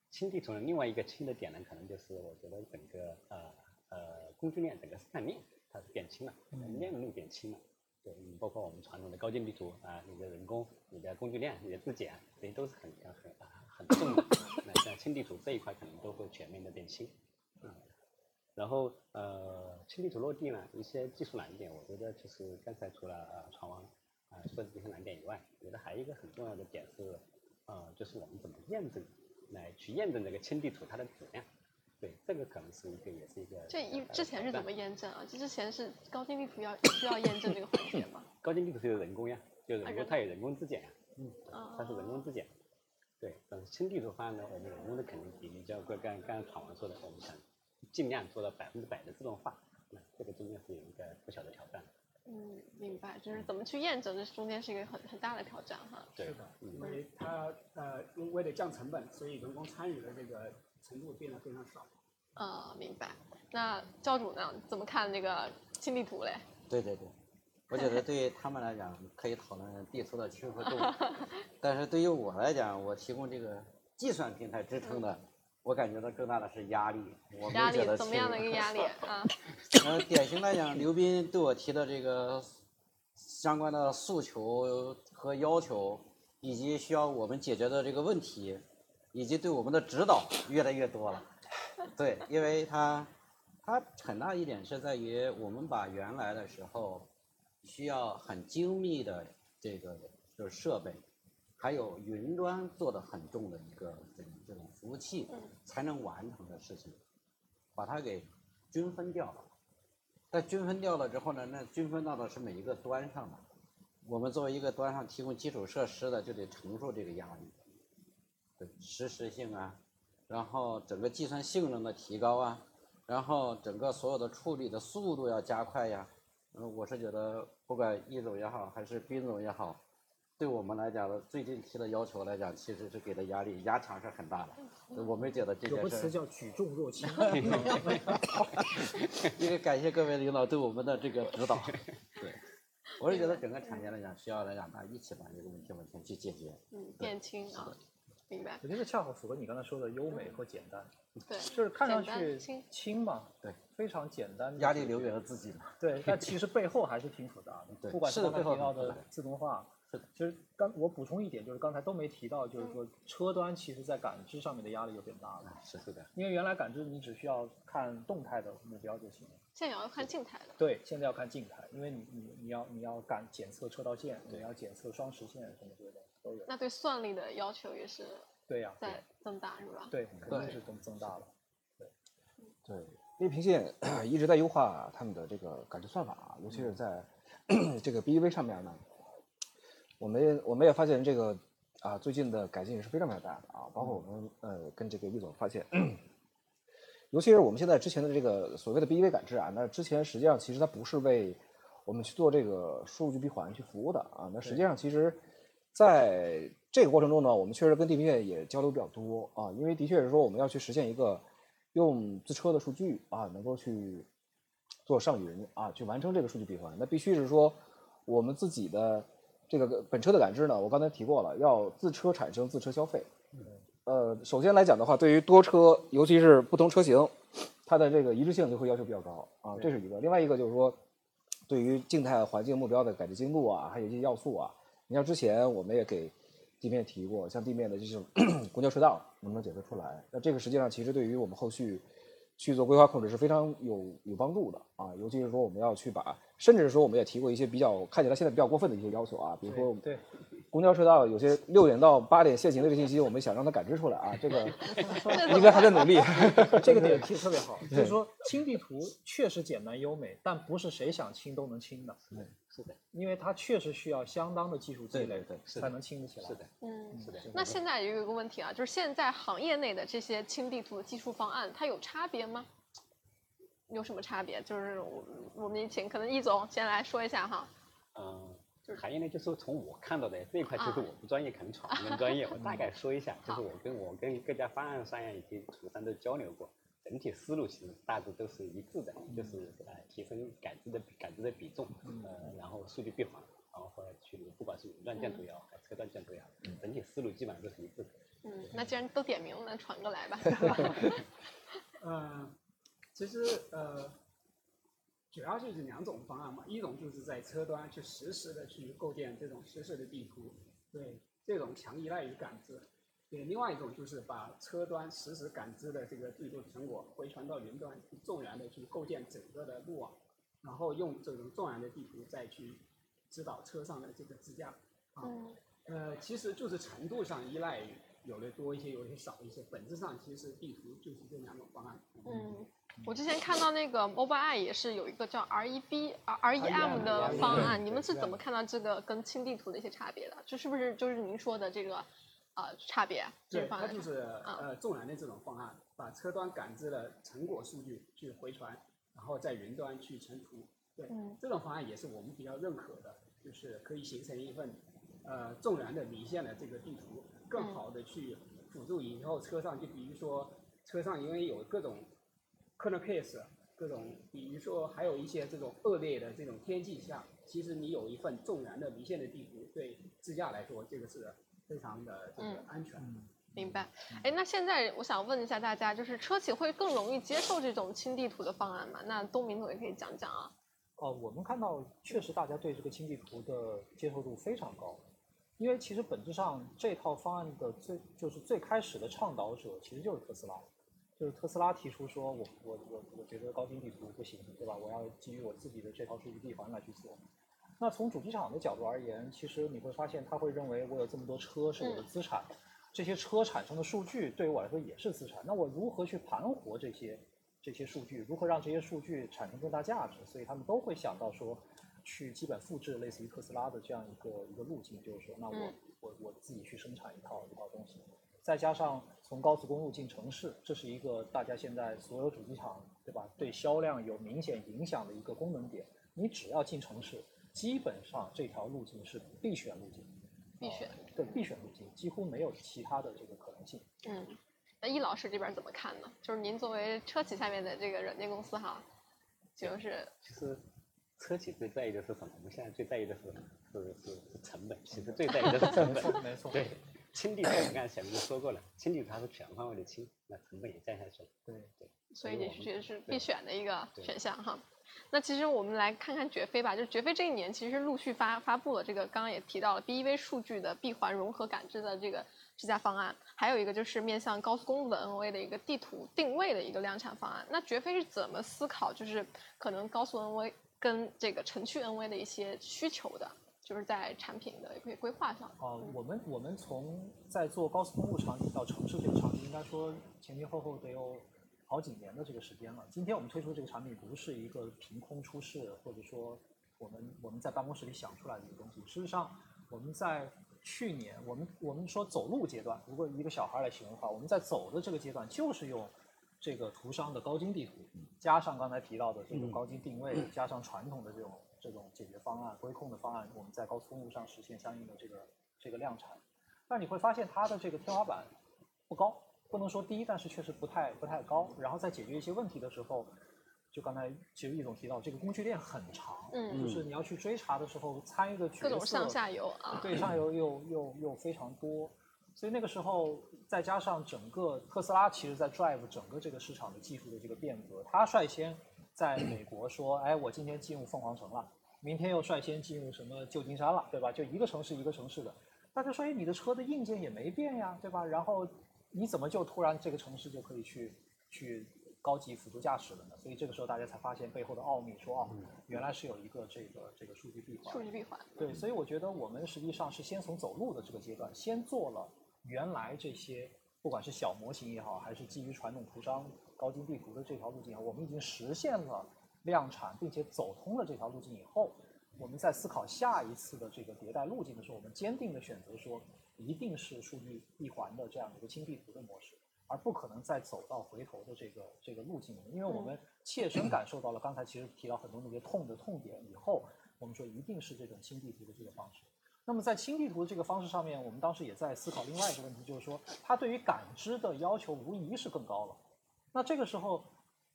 Speaker 4: 轻地图的另外一个轻的点呢，可能就是我觉得整个呃呃工具链整个生产链它是变轻了，链路变轻了。对，你包括我们传统的高精地图啊，你的人工、你的工具链、你的质检，这些都是很很很重的。那像轻地图这一块，可能都会全面的变轻。嗯。然后呃，轻地图落地呢，一些技术难点，我觉得其实刚才除了呃传王啊、说的这些难点以外，我觉得还有一个很重要的点是，呃，就是我们怎么验证，来去验证这个轻地图它的质量。对，这个可能是一个，也是一个。
Speaker 1: 这一
Speaker 4: 呃
Speaker 1: 之前是怎么验证啊？这之前是高精地图要 需要验证这个环节吗？
Speaker 4: 高精地图是有人工呀，就人
Speaker 1: 啊人
Speaker 4: 工它有人工质检呀，
Speaker 1: 啊
Speaker 4: 它是人工质检。对，但是轻地图方案呢，我们人工的肯定比例就要刚刚刚才闯王说的，我们想尽量做到百分之百的自动化，那这个中间是有一个不小的挑战。
Speaker 1: 嗯，明白，就是怎么去验证，这中间是一个很很大的挑战哈。
Speaker 4: 对
Speaker 2: 的，
Speaker 4: 嗯
Speaker 2: 因为它呃，因为了降成本，所以人工参与的这个程度变得非常少。
Speaker 1: 啊，明白。那教主呢？怎么看这个新地图嘞？
Speaker 5: 对对对，我觉得对于他们来讲可以讨论地图的轻和重，但是对于我来讲，我提供这个计算平台支撑的，我感觉到更大的是压力。我没
Speaker 1: 压力
Speaker 5: 觉得
Speaker 1: 怎么样的一个压力啊？
Speaker 5: 呃，典型来讲，刘斌对我提的这个相关的诉求和要求，以及需要我们解决的这个问题，以及对我们的指导越来越多了。对，因为它它很大一点是在于我们把原来的时候需要很精密的这个就是设备，还有云端做的很重的一个这种这种服务器才能完成的事情，把它给均分掉了。但均分掉了之后呢，那均分到的是每一个端上的。我们作为一个端上提供基础设施的，就得承受这个压力，对实时性啊，然后整个计算性能的提高啊，然后整个所有的处理的速度要加快呀。嗯，我是觉得不管易总也好，还是斌总也好，对我们来讲的最近提的要求来讲，其实是给的压力压强是很大的。我们觉得这
Speaker 6: 有个词
Speaker 5: 件事，
Speaker 6: 叫举重若轻。
Speaker 5: 因为感谢各位领导对我们的这个指导。对，我是觉得整个产业来讲，需要来讲大家一起把这个问题往前去解决。
Speaker 1: 嗯，变轻啊，明白。
Speaker 6: 我觉得恰好符合你刚才说的优美和简单，
Speaker 1: 对，
Speaker 6: 就是看上去
Speaker 1: 轻
Speaker 6: 轻嘛，
Speaker 5: 对，
Speaker 6: 非常简单，
Speaker 5: 压力留给了自己嘛。
Speaker 6: 对，但其实背后还是挺复杂的。
Speaker 5: 对
Speaker 6: 不管是
Speaker 5: 是的背后
Speaker 6: 刚才提到的自动化，是的，就是刚我补充一点，就是刚才都没提到，就是说车端其实在感知上面的压力就变大了，
Speaker 4: 是是的，
Speaker 6: 因为原来感知你只需要看动态的目标就行了。
Speaker 1: 现在也要看静态的。
Speaker 6: 对，现在要看静态，因为你你你要你要感检测车道线，你要检测双实线什么之类的都有。
Speaker 1: 那对算力的要求也是
Speaker 6: 对呀、
Speaker 1: 在增大，是吧？
Speaker 6: 对，肯定是增增大了。
Speaker 3: 对，因为平线 一直在优化他们的这个感知算法，尤其是在 这个 BEV 上面呢，我们我们也发现这个啊最近的改进是非常非常大的啊，包括我们呃跟这个易总发现，尤其是我们现在之前的这个所谓的 BEV 感知啊，那之前实际上其实它不是为我们去做这个数据闭环去服务的啊，那实际上其实在这个过程中呢，我们确实跟地平线也交流比较多啊，因为的确是说我们要去实现一个用自车的数据啊，能够去做上云啊，去完成这个数据闭环，那必须是说我们自己的这个本车的感知呢，我刚才提过了，要自车产生自车消费。呃，首先来讲的话，对于多车，尤其是不同车型，它的这个一致性就会要求比较高啊，这是一个。另外一个就是说，对于静态环境目标的感知精度啊，还有一些要素啊，你像之前我们也给地面提过，像地面的这种 公交车道能不能检测出来？那这个实际上其实对于我们后续去做规划控制是非常有有帮助的啊，尤其是说我们要去把，甚至是说我们也提过一些比较看起来现在比较过分的一些要求啊，比如说
Speaker 6: 对，
Speaker 3: 公交车道有些六点到八点限行的这个信息，我们想让它感知出来啊，这个 应该还在努力。
Speaker 6: 这个点 提的特别好，就是说清地图确实简单优美，但不是谁想清都能清的。
Speaker 4: 是的，
Speaker 6: 因为它确实需要相当的技术积累
Speaker 4: 对对对
Speaker 6: 才能清得起来。
Speaker 4: 是的，
Speaker 1: 嗯，
Speaker 4: 是的。
Speaker 1: 那现在也有一个问题啊，就是现在行业内的这些轻地图的技术方案，它有差别吗？有什么差别？就是我我们请可能易总先来说一下哈。
Speaker 4: 嗯，
Speaker 1: 就是
Speaker 4: 行业内就是从我看到的这一块，其实
Speaker 1: 啊
Speaker 4: 我不专业，可能闯你们专业。我大概说一下，就是我跟我跟各家方案商呀以及厂商都交流过，整体思路其实大致都是一致的，就是呃提升感知的感知的比重，呃，然后数据闭环，然后或者去不管是云端建图也好，还是车端建图也好，整体思路基本上都是一致的。
Speaker 1: 嗯，那既然都点名了，那传过来吧。
Speaker 2: 嗯，其实呃，主要就是两种方案嘛，一种就是在车端去实时的去构建这种实时的地图，对，这种强依赖于感知。对，另外一种就是把车端实时感知的这个地图成果回传到云端，去纵然的去构建整个的路网，然后用这种纵然的地图再去指导车上的这个支架。啊，
Speaker 1: 嗯
Speaker 2: 呃，其实就是程度上依赖于有的多一些，有的少一些，本质上其实地图就是这两种方案。
Speaker 1: 嗯，我之前看到那个 Mobileye 也是有一个叫 REB R REM 的方案，你们是怎么看到这个跟轻地图的一些差别的？这是不是就是您说的这个呃差别？
Speaker 2: 对，它就是
Speaker 1: 啊
Speaker 2: 呃纵然的这种方案，把车端感知的成果数据去回传，然后在云端去存图。对，
Speaker 1: 嗯
Speaker 2: 这种方案也是我们比较认可的，就是可以形成一份呃纵然的离线的这个地图，更好的去辅助以后车上，就比如说车上因为有各种 corner case，各种比如说还有一些这种恶劣的这种天气下，其实你有一份纵然的离线的地图，对自驾来说这个是非常的这个
Speaker 1: 嗯
Speaker 2: 安全。
Speaker 1: 明白。哎，那现在我想问一下大家，就是车企会更容易接受这种轻地图的方案吗？那东明总也可以讲讲啊。
Speaker 6: 哦，我们看到确实大家对这个轻地图的接受度非常高，因为其实本质上这套方案的最就是最开始的倡导者其实就是特斯拉，就是特斯拉提出说我我我我觉得高精地图不行，对吧？我要基于我自己的这套数据闭环来去做。那从主机厂的角度而言，其实你会发现他会认为我有这么多车是我的资产，这些车产生的数据对于我来说也是资产。那我如何去盘活这些这些数据？如何让这些数据产生更大价值？所以他们都会想到说，去基本复制类似于特斯拉的这样一个一个路径，就是说，那我、
Speaker 1: 嗯
Speaker 6: 我我自己去生产一套一套东西，再加上从高速公路进城市，这是一个大家现在所有主机厂对吧？对销量有明显影响的一个功能点。你只要进城市，基本上这条路径是必选路径。
Speaker 1: 必选
Speaker 6: 对必选路径，几乎没有其他的这个可能性。
Speaker 1: 嗯，那易老师这边怎么看呢？就是您作为车企下面的这个软件公司哈，就是
Speaker 4: 其实车企最在意的是什么？我们现在最在意的是是是是成本，其实最在意的是成本。
Speaker 6: 没错，
Speaker 4: 对，轻地图我刚才前面就说过了，轻地图它是全方位的轻，那成本也降下去了。
Speaker 6: 对
Speaker 4: 对，
Speaker 1: 所以你是觉得是必选的一个选项哈。那其实我们来看看绝飞吧，就绝飞这一年其实陆续发发布了这个，刚刚也提到了 BEV 数据的闭环融合感知的这个支架方案，还有一个就是面向高速公路的 NOA 的一个地图定位的一个量产方案。那绝飞是怎么思考就是可能高速 NOA 跟这个城区 NOA 的一些需求的，就是在产品的规规划上？
Speaker 6: 啊、我们我们从在做高速公路场景到城市这个场景，应该说前前后后得有好几年的这个时间了。今天我们推出这个产品不是一个凭空出世，或者说我们我们在办公室里想出来的一个东西。事实上，我们在去年，我们我们说走路阶段，如果一个小孩来形容的话，我们在走的这个阶段就是用这个图商的高精地图，加上刚才提到的这种高精定位，加上传统的这种这种解决方案、规控的方案，我们在高速公路上实现相应的这个这个量产。但你会发现它的这个天花板不高，不能说低，但是确实不太不太高。然后在解决一些问题的时候，就刚才其实易总提到，这个工具链很长，
Speaker 1: 嗯
Speaker 6: 就是你要去追查的时候，参与的角色
Speaker 1: 各种上下游啊，
Speaker 6: 对，上游又又又非常多，所以那个时候再加上整个特斯拉，其实在 drive 整个这个市场的技术的这个变革，它率先在美国说，哎，我今天进入凤凰城了，明天又率先进入什么旧金山了，对吧？就一个城市一个城市的，大家说，哎，你的车的硬件也没变呀，对吧？然后你怎么就突然这个城市就可以去去高级辅助驾驶了呢？所以这个时候大家才发现背后的奥秘，说哦，原来是有一个这个这个数据闭环。
Speaker 1: 数据闭环。
Speaker 6: 对，所以我觉得我们实际上是先从走路的这个阶段，先做了原来这些，不管是小模型也好，还是基于传统图章高精地图的这条路径也好，我们已经实现了量产，并且走通了这条路径以后，我们在思考下一次的这个迭代路径的时候，我们坚定的选择说，一定是数据闭环的这样的一个轻地图的模式。而不可能再走到回头的这个这个路径里，因为我们切身感受到了刚才其实提到很多那些痛的痛点以后，我们说一定是这种轻地图的这个方式。那么在轻地图的这个方式上面，我们当时也在思考另外一个问题，就是说它对于感知的要求无疑是更高了。那这个时候，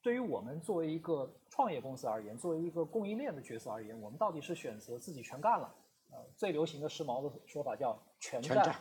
Speaker 6: 对于我们作为一个创业公司而言，作为一个供应链的角色而言，我们到底是选择自己全干了？呃，最流行的时髦的说法叫全
Speaker 5: 全
Speaker 6: 占，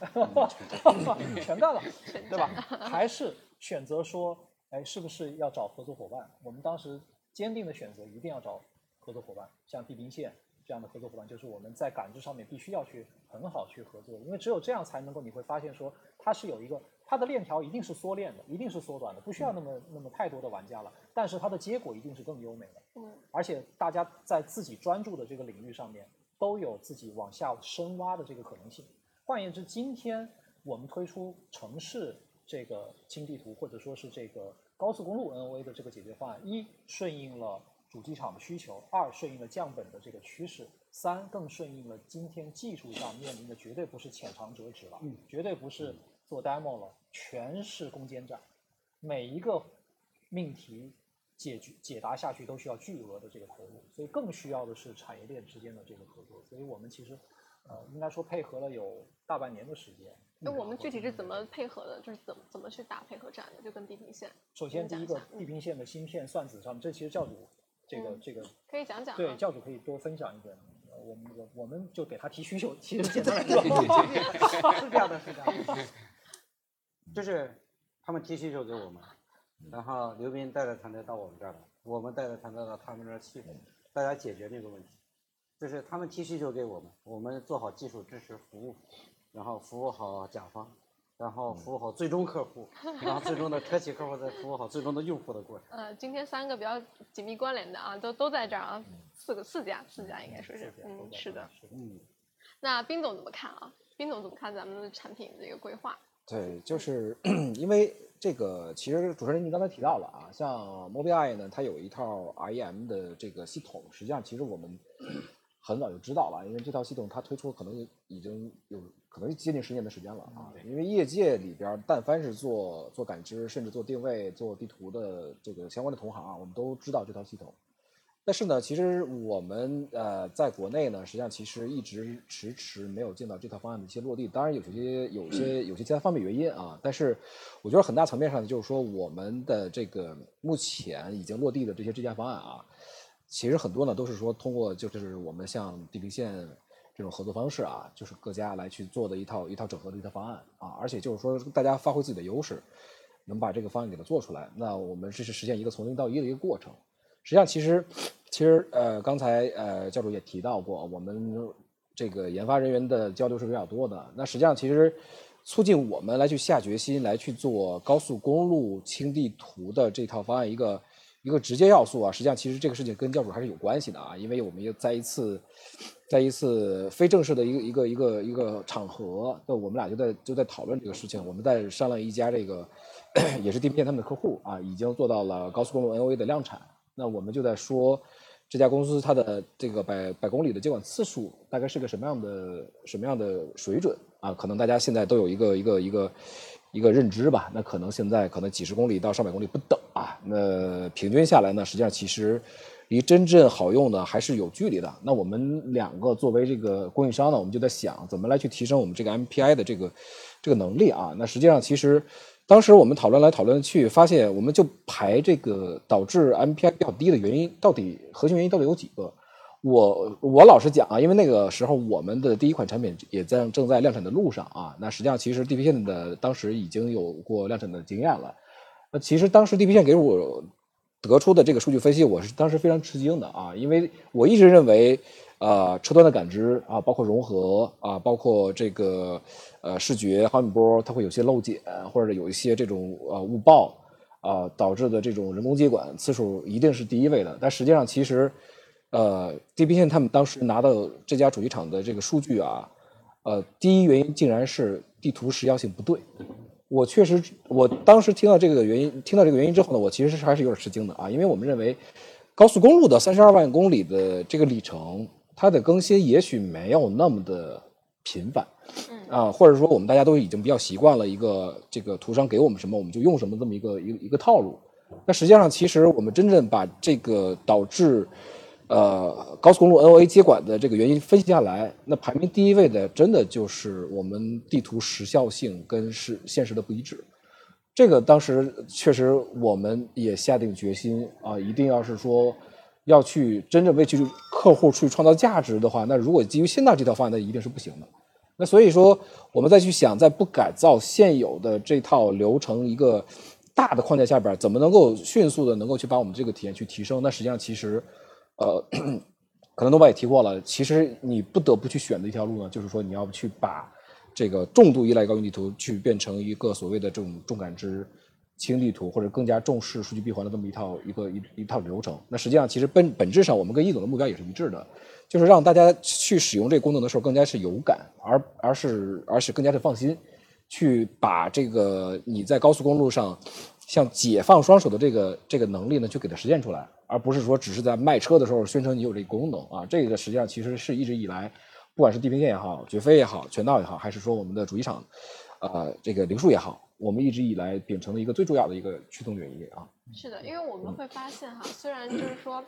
Speaker 6: 全干 了，对吧？还是选择说，哎，是不是要找合作伙伴？我们当时坚定的选择一定要找合作伙伴，像地平线这样的合作伙伴，就是我们在感知上面必须要去很好去合作，因为只有这样才能够你会发现说它是有一个它的链条一定是缩链的，一定是缩短的，不需要那么那么太多的玩家了，但是它的结果一定是更优美的。
Speaker 1: 嗯，
Speaker 6: 而且大家在自己专注的这个领域上面都有自己往下深挖的这个可能性。换言之，今天我们推出城市这个轻地图，或者说是这个高速公路 NOA 的这个解决方案，一顺应了主机厂的需求，二顺应了降本的这个趋势，三更顺应了今天技术上面临的绝对不是浅尝辄止了，绝对不是做 demo 了，全是攻坚战，每一个命题解决解答下去都需要巨额的这个投入，所以更需要的是产业链之间的这个合作。所以我们其实，呃，应该说配合了有大半年的时间。
Speaker 1: 那我们具体是怎么配合的？就是怎么怎么去打配合战的？就跟地平线
Speaker 6: 首先，第一个地平线的芯片算子上面，这其实教主这个
Speaker 1: 嗯
Speaker 6: 这个
Speaker 1: 可以讲讲啊
Speaker 6: 对教主可以多分享一点。呃我们我我们就给他提需求，其实 简单来说
Speaker 5: 是这样的，是这样的，就是他们提需求给我们，然后刘斌带着团队到我们这儿来，我们带着团队到他们那儿去，大家解决这个问题。就是他们提需求给我们，我们做好技术支持服务，然后服务好甲方，然后服务好最终客户，然后最终的车企客户再服务好最终的用户的过程。
Speaker 1: 呃，今天三个比较紧密关联的啊，都都在这儿啊，四个四家四家应该说是，嗯，是的。
Speaker 5: 嗯，
Speaker 1: 那斌总怎么看啊？斌总怎么看咱们的产品这个规划？
Speaker 3: 对，就是 因为这个，其实主持人您刚才提到了啊，像 Mobileye 呢，它有一套 REM 的这个系统，实际上其实我们很早就知道了，因为这套系统它推出可能已经有可能接近十年的时间了啊。因为业界里边儿，但凡是做做感知，甚至做定位、做地图的这个相关的同行啊，我们都知道这套系统。但是呢，其实我们呃在国内呢，实际上其实一直迟迟没有见到这套方案的一些落地。当然有些有些有些其他方面原因啊，但是我觉得很大层面上就是说，我们的这个目前已经落地的这些支架方案啊，其实很多呢都是说通过就是我们像地平线这种合作方式啊，就是各家来去做的一套一套整合的一套方案啊，而且就是说大家发挥自己的优势，能把这个方案给它做出来，那我们这是实现一个从零到一的一个过程。实际上，其实其实呃，刚才呃教主也提到过，我们这个研发人员的交流是比较多的。那实际上，其实促进我们来去下决心来去做高速公路轻地图的这套方案一个。一个直接要素啊，实际上其实这个事情跟教主还是有关系的啊，因为我们也在一次，在一次非正式的一个一个一个一个场合，那我们俩就在就在讨论这个事情，我们在商量一家这个也是地平线他们的客户啊，已经做到了高速公路 N O A 的量产，那我们就在说这家公司它的这个百百公里的接管次数大概是个什么样的什么样的水准啊？可能大家现在都有一个一个一个。一个认知吧，那可能现在可能几十公里到上百公里不等啊，那平均下来呢，实际上其实离真正好用的还是有距离的。那我们两个作为这个供应商呢，我们就在想怎么来去提升我们这个 MPI 的这个这个能力啊。那实际上其实当时我们讨论来讨论去，发现我们就排这个导致 MPI 比较低的原因，到底核心原因到底有几个？我我老实讲啊，因为那个时候我们的第一款产品也在正在量产的路上啊。那实际上其实地平线的当时已经有过量产的经验了。那其实当时地平线给我得出的这个数据分析，我是当时非常吃惊的啊，因为我一直认为，呃，车端的感知啊，包括融合啊，包括这个呃视觉毫米波，它会有些漏检，或者有一些这种呃误报啊导致的这种人工接管次数一定是第一位的。但实际上其实。呃，地平线他们当时拿到这家主机厂的这个数据啊，呃，第一原因竟然是地图时效性不对。我确实，我当时听到这个原因，听到这个原因之后呢，我其实是还是有点吃惊的啊，因为我们认为高速公路的三十二万公里的这个里程，它的更新也许没有那么的频繁，啊，或者说我们大家都已经比较习惯了一个这个图商给我们什么我们就用什么这么一个一一个套路。那实际上，其实我们真正把这个导致呃，高速公路 N O A 接管的这个原因分析下来，那排名第一位的，真的就是我们地图时效性跟是现实的不一致。这个当时确实我们也下定决心啊，一定要是说要去真正为去客户去创造价值的话，那如果基于现在这套方案，那一定是不行的。那所以说，我们再去想，在不改造现有的这套流程一个大的框架下边，怎么能够迅速的能够去把我们这个体验去提升？那实际上其实。呃，可能多巴也提过了，其实你不得不去选的一条路呢，就是说你要去把这个重度依赖高精地图去变成一个所谓的这种重感知轻地图，或者更加重视数据闭环的这么一套一个一一套流程。那实际上其实本本质上我们跟易总的目标也是一致的，就是让大家去使用这个功能的时候更加是有感，而而是而是更加的放心，去把这个你在高速公路上。像解放双手的这个这个能力呢，去给它实现出来，而不是说只是在卖车的时候宣称你有这个功能啊。这个实际上其实是一直以来，不管是地平线也好，绝非也好，全道也好，还是说我们的主机厂，呃，这个零数也好，我们一直以来秉承的一个最重要的一个驱动原因啊。
Speaker 1: 是的，因为我们会发现哈，虽然就是说。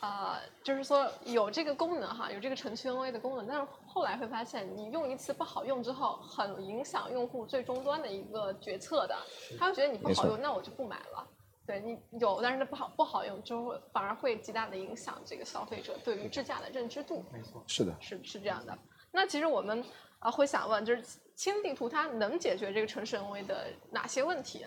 Speaker 1: 啊，就是说有这个功能哈，有这个程序 N A 的功能，但是后来会发现，你用一次不好用之后，很影响用户最终端的一个决策的。他会觉得你不好用，那我就不买了。对你有，但是不好不好用，就反而会极大的影响这个消费者对于智驾的认知度。
Speaker 6: 没错，
Speaker 3: 是的，
Speaker 1: 是是这样的。那其实我们啊会想问，就是轻地图它能解决这个城市 N A 的哪些问题？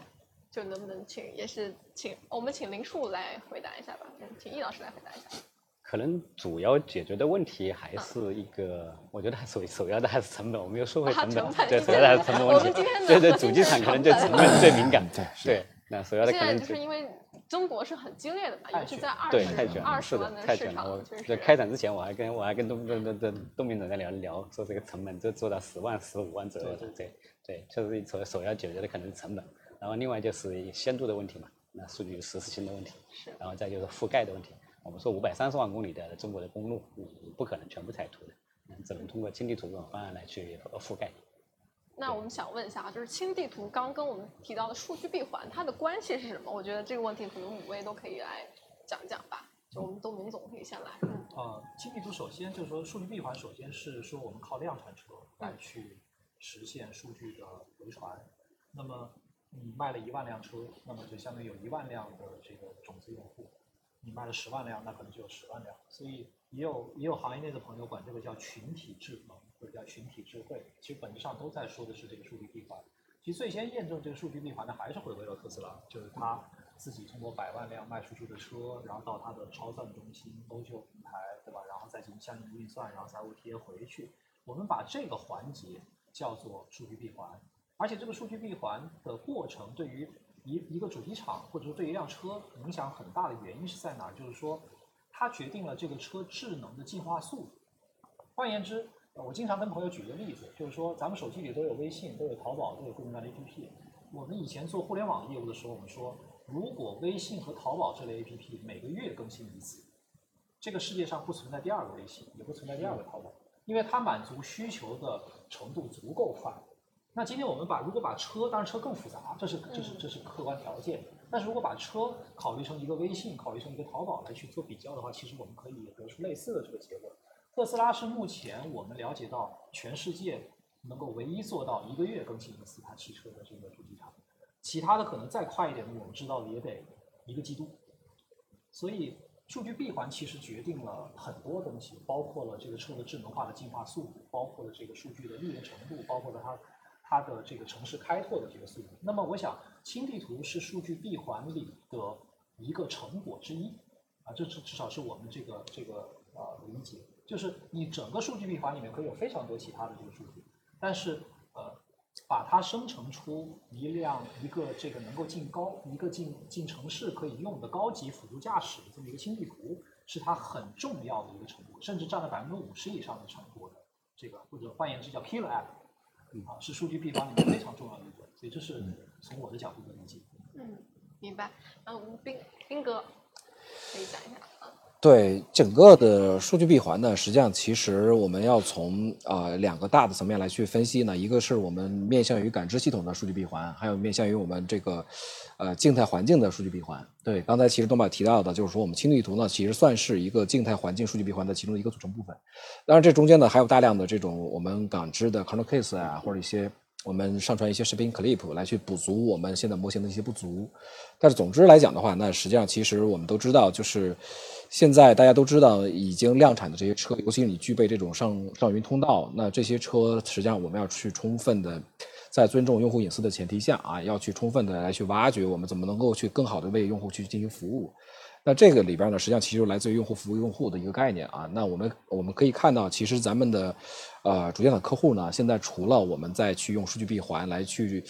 Speaker 1: 就能不能请也是请我们请林树来回答一下吧，嗯，请易老师来回答一下。
Speaker 4: 可能主要解决的问题还是一个，我觉得首首要的还是成本，我们又说回成本，对，首要的还是成本问题。对对，主机厂可能对成本最敏感。对对，那首要的可能。
Speaker 1: 现在就是因为中国是很激烈的嘛，尤其在二十二十万的市场，
Speaker 4: 在开展之前，我还跟我还跟东东东东东明总在聊聊，说这个成本就做到十万十五万左右的，对对，确实首首要解决的可能是成本。然后另外就是限度的问题嘛，那数据实时性的问题，
Speaker 1: 是，
Speaker 4: 然后再就是覆盖的问题。我们说五百三十万公里的中国的公路，你不可能全部采图的，只能通过轻地图这种方案来去覆盖。
Speaker 1: 那我们想问一下啊，就是轻地图刚跟我们提到的数据闭环，它的关系是什么？我觉得这个问题可能五位都可以来讲讲吧。就我们东明总可以先来。
Speaker 6: 呃，轻地图首先就是说数据闭环，首先是说我们靠量产车来去实现数据的回传，那么。你卖了一万辆车，那么就相当于有一万辆的这个种子用户。你卖卖了十万辆，那可能就有十万辆。所以也有也有行业内的朋友管这个叫群体智能或者叫群体智慧，其实本质上都在说的是这个数据闭环。其实最先验证这个数据闭环的还是回归了特斯拉，就是他自己通过百万辆卖出去的车，然后到他的超算中心、欧秀平台，对吧？然后再进行相应的运算，然后再 OTA 回去。我们把这个环节叫做数据闭环，而且这个数据闭环的过程对于一一个主机厂或者说对一辆车影响很大的原因是在哪？就是说它决定了这个车智能的进化速度。换言之，我经常跟朋友举个例子，就是说咱们手机里都有微信，都有淘宝，都有各种各样的 APP。我们以前做互联网业务的时候，我们说，如果微信和淘宝这类 APP 每个月更新一次，这个世界上不存在第二个微信，也不存在第二个淘宝，因为它满足需求的程度足够快。那今天我们把如果把车，当然车更复杂，这是这是这是客观条件。但是如果把车考虑成一个微信，考虑成一个淘宝来去做比较的话，其实我们可以得出类似的这个结果。特斯拉是目前我们了解到全世界能够唯一做到一个月更新一次它汽车的这个主机厂，其他的可能再快一点的，我们知道的也得一个季度。所以数据闭环其实决定了很多东西，包括了这个车的智能化的进化速度，包括了这个数据的利用程度，包括了它它的这个城市开拓的这个速度。那么我想，轻地图是数据闭环里的一个成果之一啊，这至至少是我们这个这个呃理解，就是你整个数据闭环里面可以有非常多其他的这个数据，但是呃把它生成出一辆一个这个能够进高一个进进城市可以用的高级辅助驾驶的这么一个新地图，是它很重要的一个成果，甚至占了百分之五十以上的成果的这个，或者换言之叫 killer app，啊，是数据闭环里面非常重要的一个，所以这是从我的角度的理解。
Speaker 1: 嗯，明白。嗯，斌斌哥可以讲一下啊。
Speaker 3: 对整个的数据闭环呢，实际上其实我们要从啊、呃两个大的层面来去分析呢，一个是我们面向于感知系统的数据闭环，还有面向于我们这个呃静态环境的数据闭环。对，刚才其实东宝提到的，就是说我们轻地图呢，其实算是一个静态环境数据闭环的其中一个组成部分。当然，这中间呢还有大量的这种我们感知的 corner case 啊，或者一些我们上传一些视频 clip 来去补足我们现在模型的一些不足。但是总之来讲的话，那实际上其实我们都知道，就是现在大家都知道已经量产的这些车，尤其你具备这种上上云通道，那这些车实际上我们要去充分的。在尊重用户隐私的前提下啊，要去充分的来去挖掘我们怎么能够去更好的为用户去进行服务。那这个里边呢，实际上其实来自于用户服务用户的一个概念啊。那我们我们可以看到，其实咱们的呃主机厂客户呢，现在除了我们再去用数据闭环来去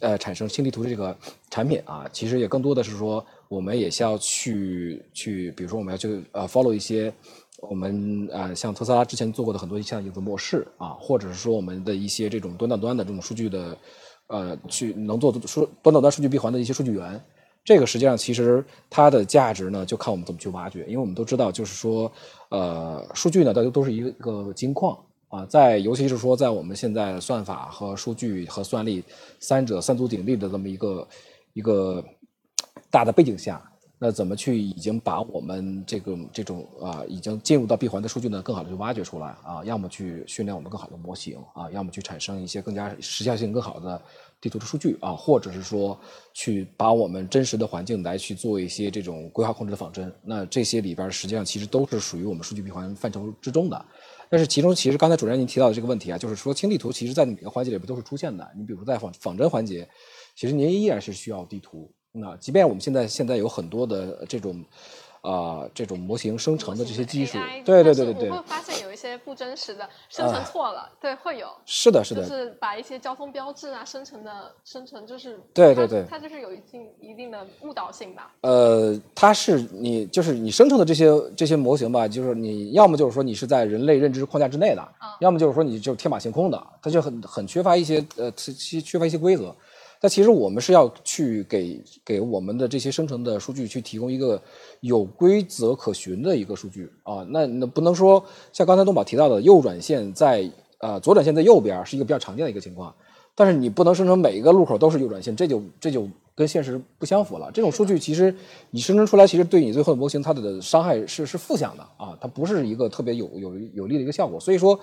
Speaker 3: 呃产生新地图的这个产品啊，其实也更多的是说，我们也是要去去，比如说我们要去呃 follow 一些我们呃像特斯拉之前做过的很多像影子模式啊，或者是说我们的一些这种端到端的这种数据的呃去能做数端到端数据闭环的一些数据源。这个实际上其实它的价值呢，就看我们怎么去挖掘，因为我们都知道，就是说，呃，数据呢，大家都是一个金矿啊，在尤其是说在我们现在算法和数据和算力三者三足鼎立的这么一个一个大的背景下，那怎么去已经把我们这个这种啊已经进入到闭环的数据呢，更好的去挖掘出来啊，要么去训练我们更好的模型啊，要么去产生一些更加时效性更好的。地图的数据啊，或者是说去把我们真实的环境来去做一些这种规划控制的仿真，那这些里边实际上其实都是属于我们数据闭环范畴之中的。但是其中其实刚才主任您提到的这个问题啊，就是说轻地图其实在每个环节里边都是出现的。你比如在仿仿真环节，其实您依然是需要地图。那即便我们现在现在有很多的这种。啊，这种模型生成的这些技术，对对对对对，
Speaker 1: 我会发现有一些不真实的生成错了，对，会有。
Speaker 3: 是的，是的，
Speaker 1: 就是把一些交通标志啊生成的生成，就是
Speaker 3: 对对对，
Speaker 1: 它就是有一定一定的误导性吧。
Speaker 3: 呃，它是你就是你生成的这些这些模型吧，就是你要么就是说你是在人类认知框架之内的，要么就是说你就天马行空的，它就很很缺乏一些呃缺缺乏一些规则。但其实我们是要去给给我们的这些生成的数据去提供一个有规则可循的一个数据啊，那那不能说像刚才东宝提到的右转线在呃左转线在右边是一个比较常见的一个情况，但是你不能生成每一个路口都是右转线，这就这就跟现实不相符了。这种数据其实你生成出来，其实对你最后的模型它的伤害是是负向的啊，它不是一个特别有有有利的一个效果。所以说，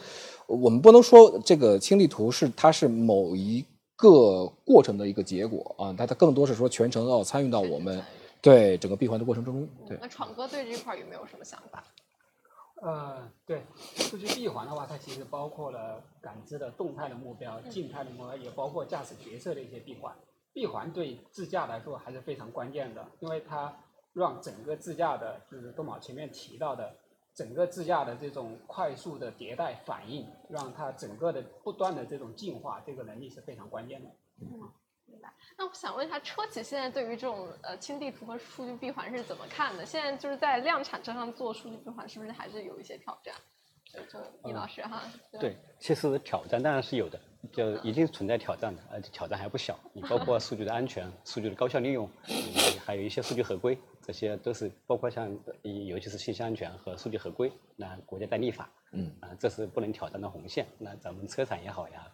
Speaker 3: 我们不能说这个清地图是它是某一。个过程的一个结果啊，它它更多是说全程要参与到我们对整个闭环的过程中，对
Speaker 1: 那闯哥对这块儿有没有什么想法？
Speaker 2: 呃，对，数据闭环的话，它其实包括了感知的动态的目标、静态的目标，也包括驾驶角色的一些闭环。闭环对自驾来说还是非常关键的，因为它让整个自驾的，就是东宝前面提到的，整个自驾的这种快速的迭代反应，让它整个的不断的这种进化，这个能力是非常关键的。
Speaker 1: 嗯明白。那我想问一下，车企现在对于这种呃轻地图和数据闭环是怎么看的？现在就是在量产车上做数据闭环，是不是还是有一些挑战？就就易老师哈，
Speaker 4: 对，其实挑战当然是有的，就一定存在挑战的，而且挑战还不小。你包括数据的安全、数据的高效利用，嗯还有一些数据合规，这些都是包括像尤其是信息安全和数据合规，那国家在立法，
Speaker 3: 嗯
Speaker 4: 啊，这是不能挑战的红线。那咱们车厂也好呀，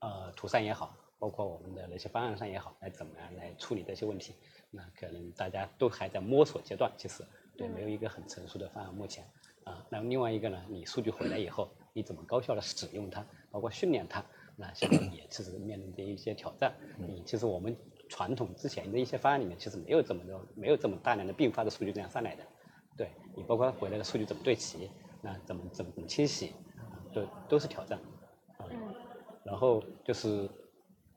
Speaker 4: 呃，图上也好，包括我们的那些方案上也好，来怎么样来处理这些问题？那可能大家都还在摸索阶段，其实对，没有一个很成熟的方案目前。啊，那么另外一个呢，你数据回来以后，你怎么高效的使用它，包括训练它，那现在也其实面临着一些挑战。嗯其实我们传统之前的一些方案里面，其实没有这么多，没有这么大量的并发的数据这样上来的。对你包括回来的数据怎么对齐，那怎么怎么怎么清洗，啊都都是挑战。啊，然后就是。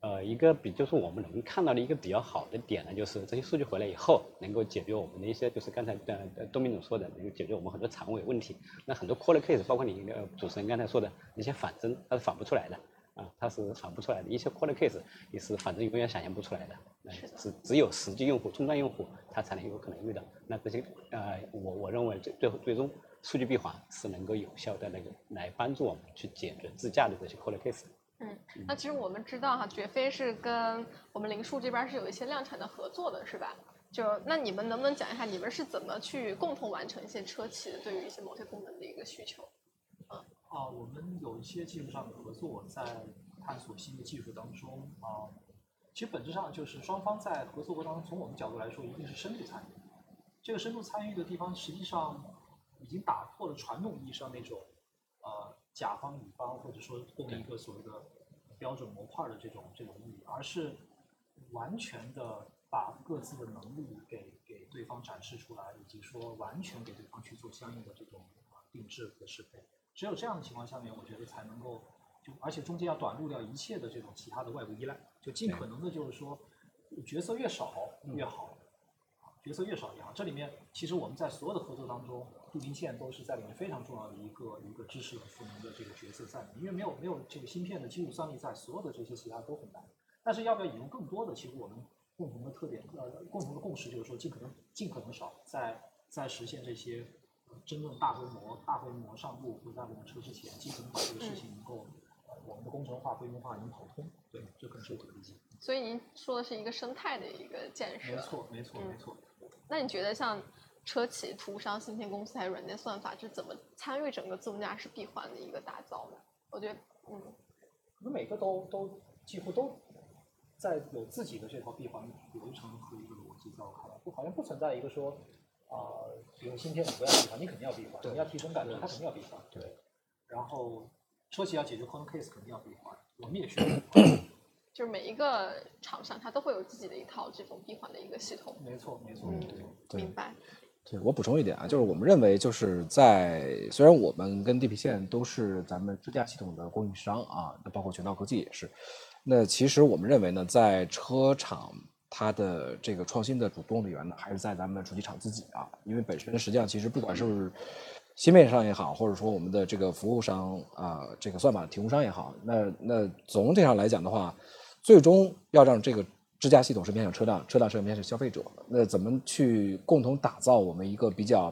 Speaker 4: 呃，一个比就是我们能看到的一个比较好的点呢，就是这些数据回来以后，能够解决我们的一些，就是刚才呃呃东明总说的，能够解决我们很多长尾问题。那很多 core case，包括你呃主持人刚才说的那些仿真，它是仿不出来的啊，它是反不出来的。一些 core case 也是反正永远想象不出来的，那是只有实际用户、终端用户他才能有可能遇到。那这些呃，我我认为最最后最终数据闭环是能够有效的那个来帮助我们去解决自驾的这些 core case。
Speaker 1: 嗯，那其实我们知道哈，绝非是跟我们零数这边是有一些量产的合作的，是吧？就那你们能不能讲一下，你们是怎么去共同完成一些车企的对于一些某些功能的一个需求？
Speaker 6: 啊，我们有一些技术上的合作，在探索新的技术当中啊，其实本质上就是双方在合作过程当中，从我们角度来说，一定是深度参与。这个深度参与的地方，实际上已经打破了传统意义上那种呃甲方乙方或者说共一个所谓的标准模块的这种这种意义，而是完全的把各自的能力给给对方展示出来，以及说完全给对方去做相应的这种定制和适配。只有这样的情况下面，我觉得才能够就而且中间要短路掉一切的这种其他的外部依赖，就尽可能的就是说角色越少越好。角色越少越好。这里面其实我们在所有的合作当中，杜平线都是在里面非常重要的一个一个支持和赋能的这个角色在里面，因为没有没有这个芯片的基础算力在，所有的这些其他都很难。但是要不要引用更多的，其实我们共同的特点呃共同的共识就是说，尽可能尽可能少，在在实现这些呃真正大规模大规模上路或者大规模车之前，尽可能把这个事情能够。呃我们的工程化、规模化能跑通，对，这可能是我的理解。
Speaker 1: 所以您说的是一个生态的一个建设。
Speaker 6: 没错，没错，
Speaker 1: 嗯
Speaker 6: 没错。
Speaker 1: 那你觉得像车企、图商、芯片公司还有软件算法，是怎么参与整个自动驾驶闭环的一个打造呢？我觉得，嗯，
Speaker 6: 可能每个都都几乎都在有自己的这套闭环流程和一个逻辑，在我看来，就好像不存在一个说啊、比如芯片你不要闭环，你肯定要闭环，你要提升感知，它肯定要闭环。对。然后车企要解决 corner case，肯定要闭环，我们也需要闭环。
Speaker 1: 就是每一个厂商它都会有自己的一套这种闭环的一个系统。
Speaker 6: 没错，没错，
Speaker 1: 嗯。
Speaker 6: 对
Speaker 1: 明白。
Speaker 3: 对我补充一点啊，就是我们认为，就是在虽然我们跟地平线都是咱们支架系统的供应商啊，那包括全道科技也是。那其实我们认为呢，在车厂它的这个创新的主动力源呢，还是在咱们主机厂自己啊，因为本身实际上其实不管是芯片商也好，或者说我们的这个服务商啊、这个算法提供商也好，那那总体上来讲的话，最终要让这个支架系统是面向车辆，车辆是面向消费者。那怎么去共同打造我们一个比较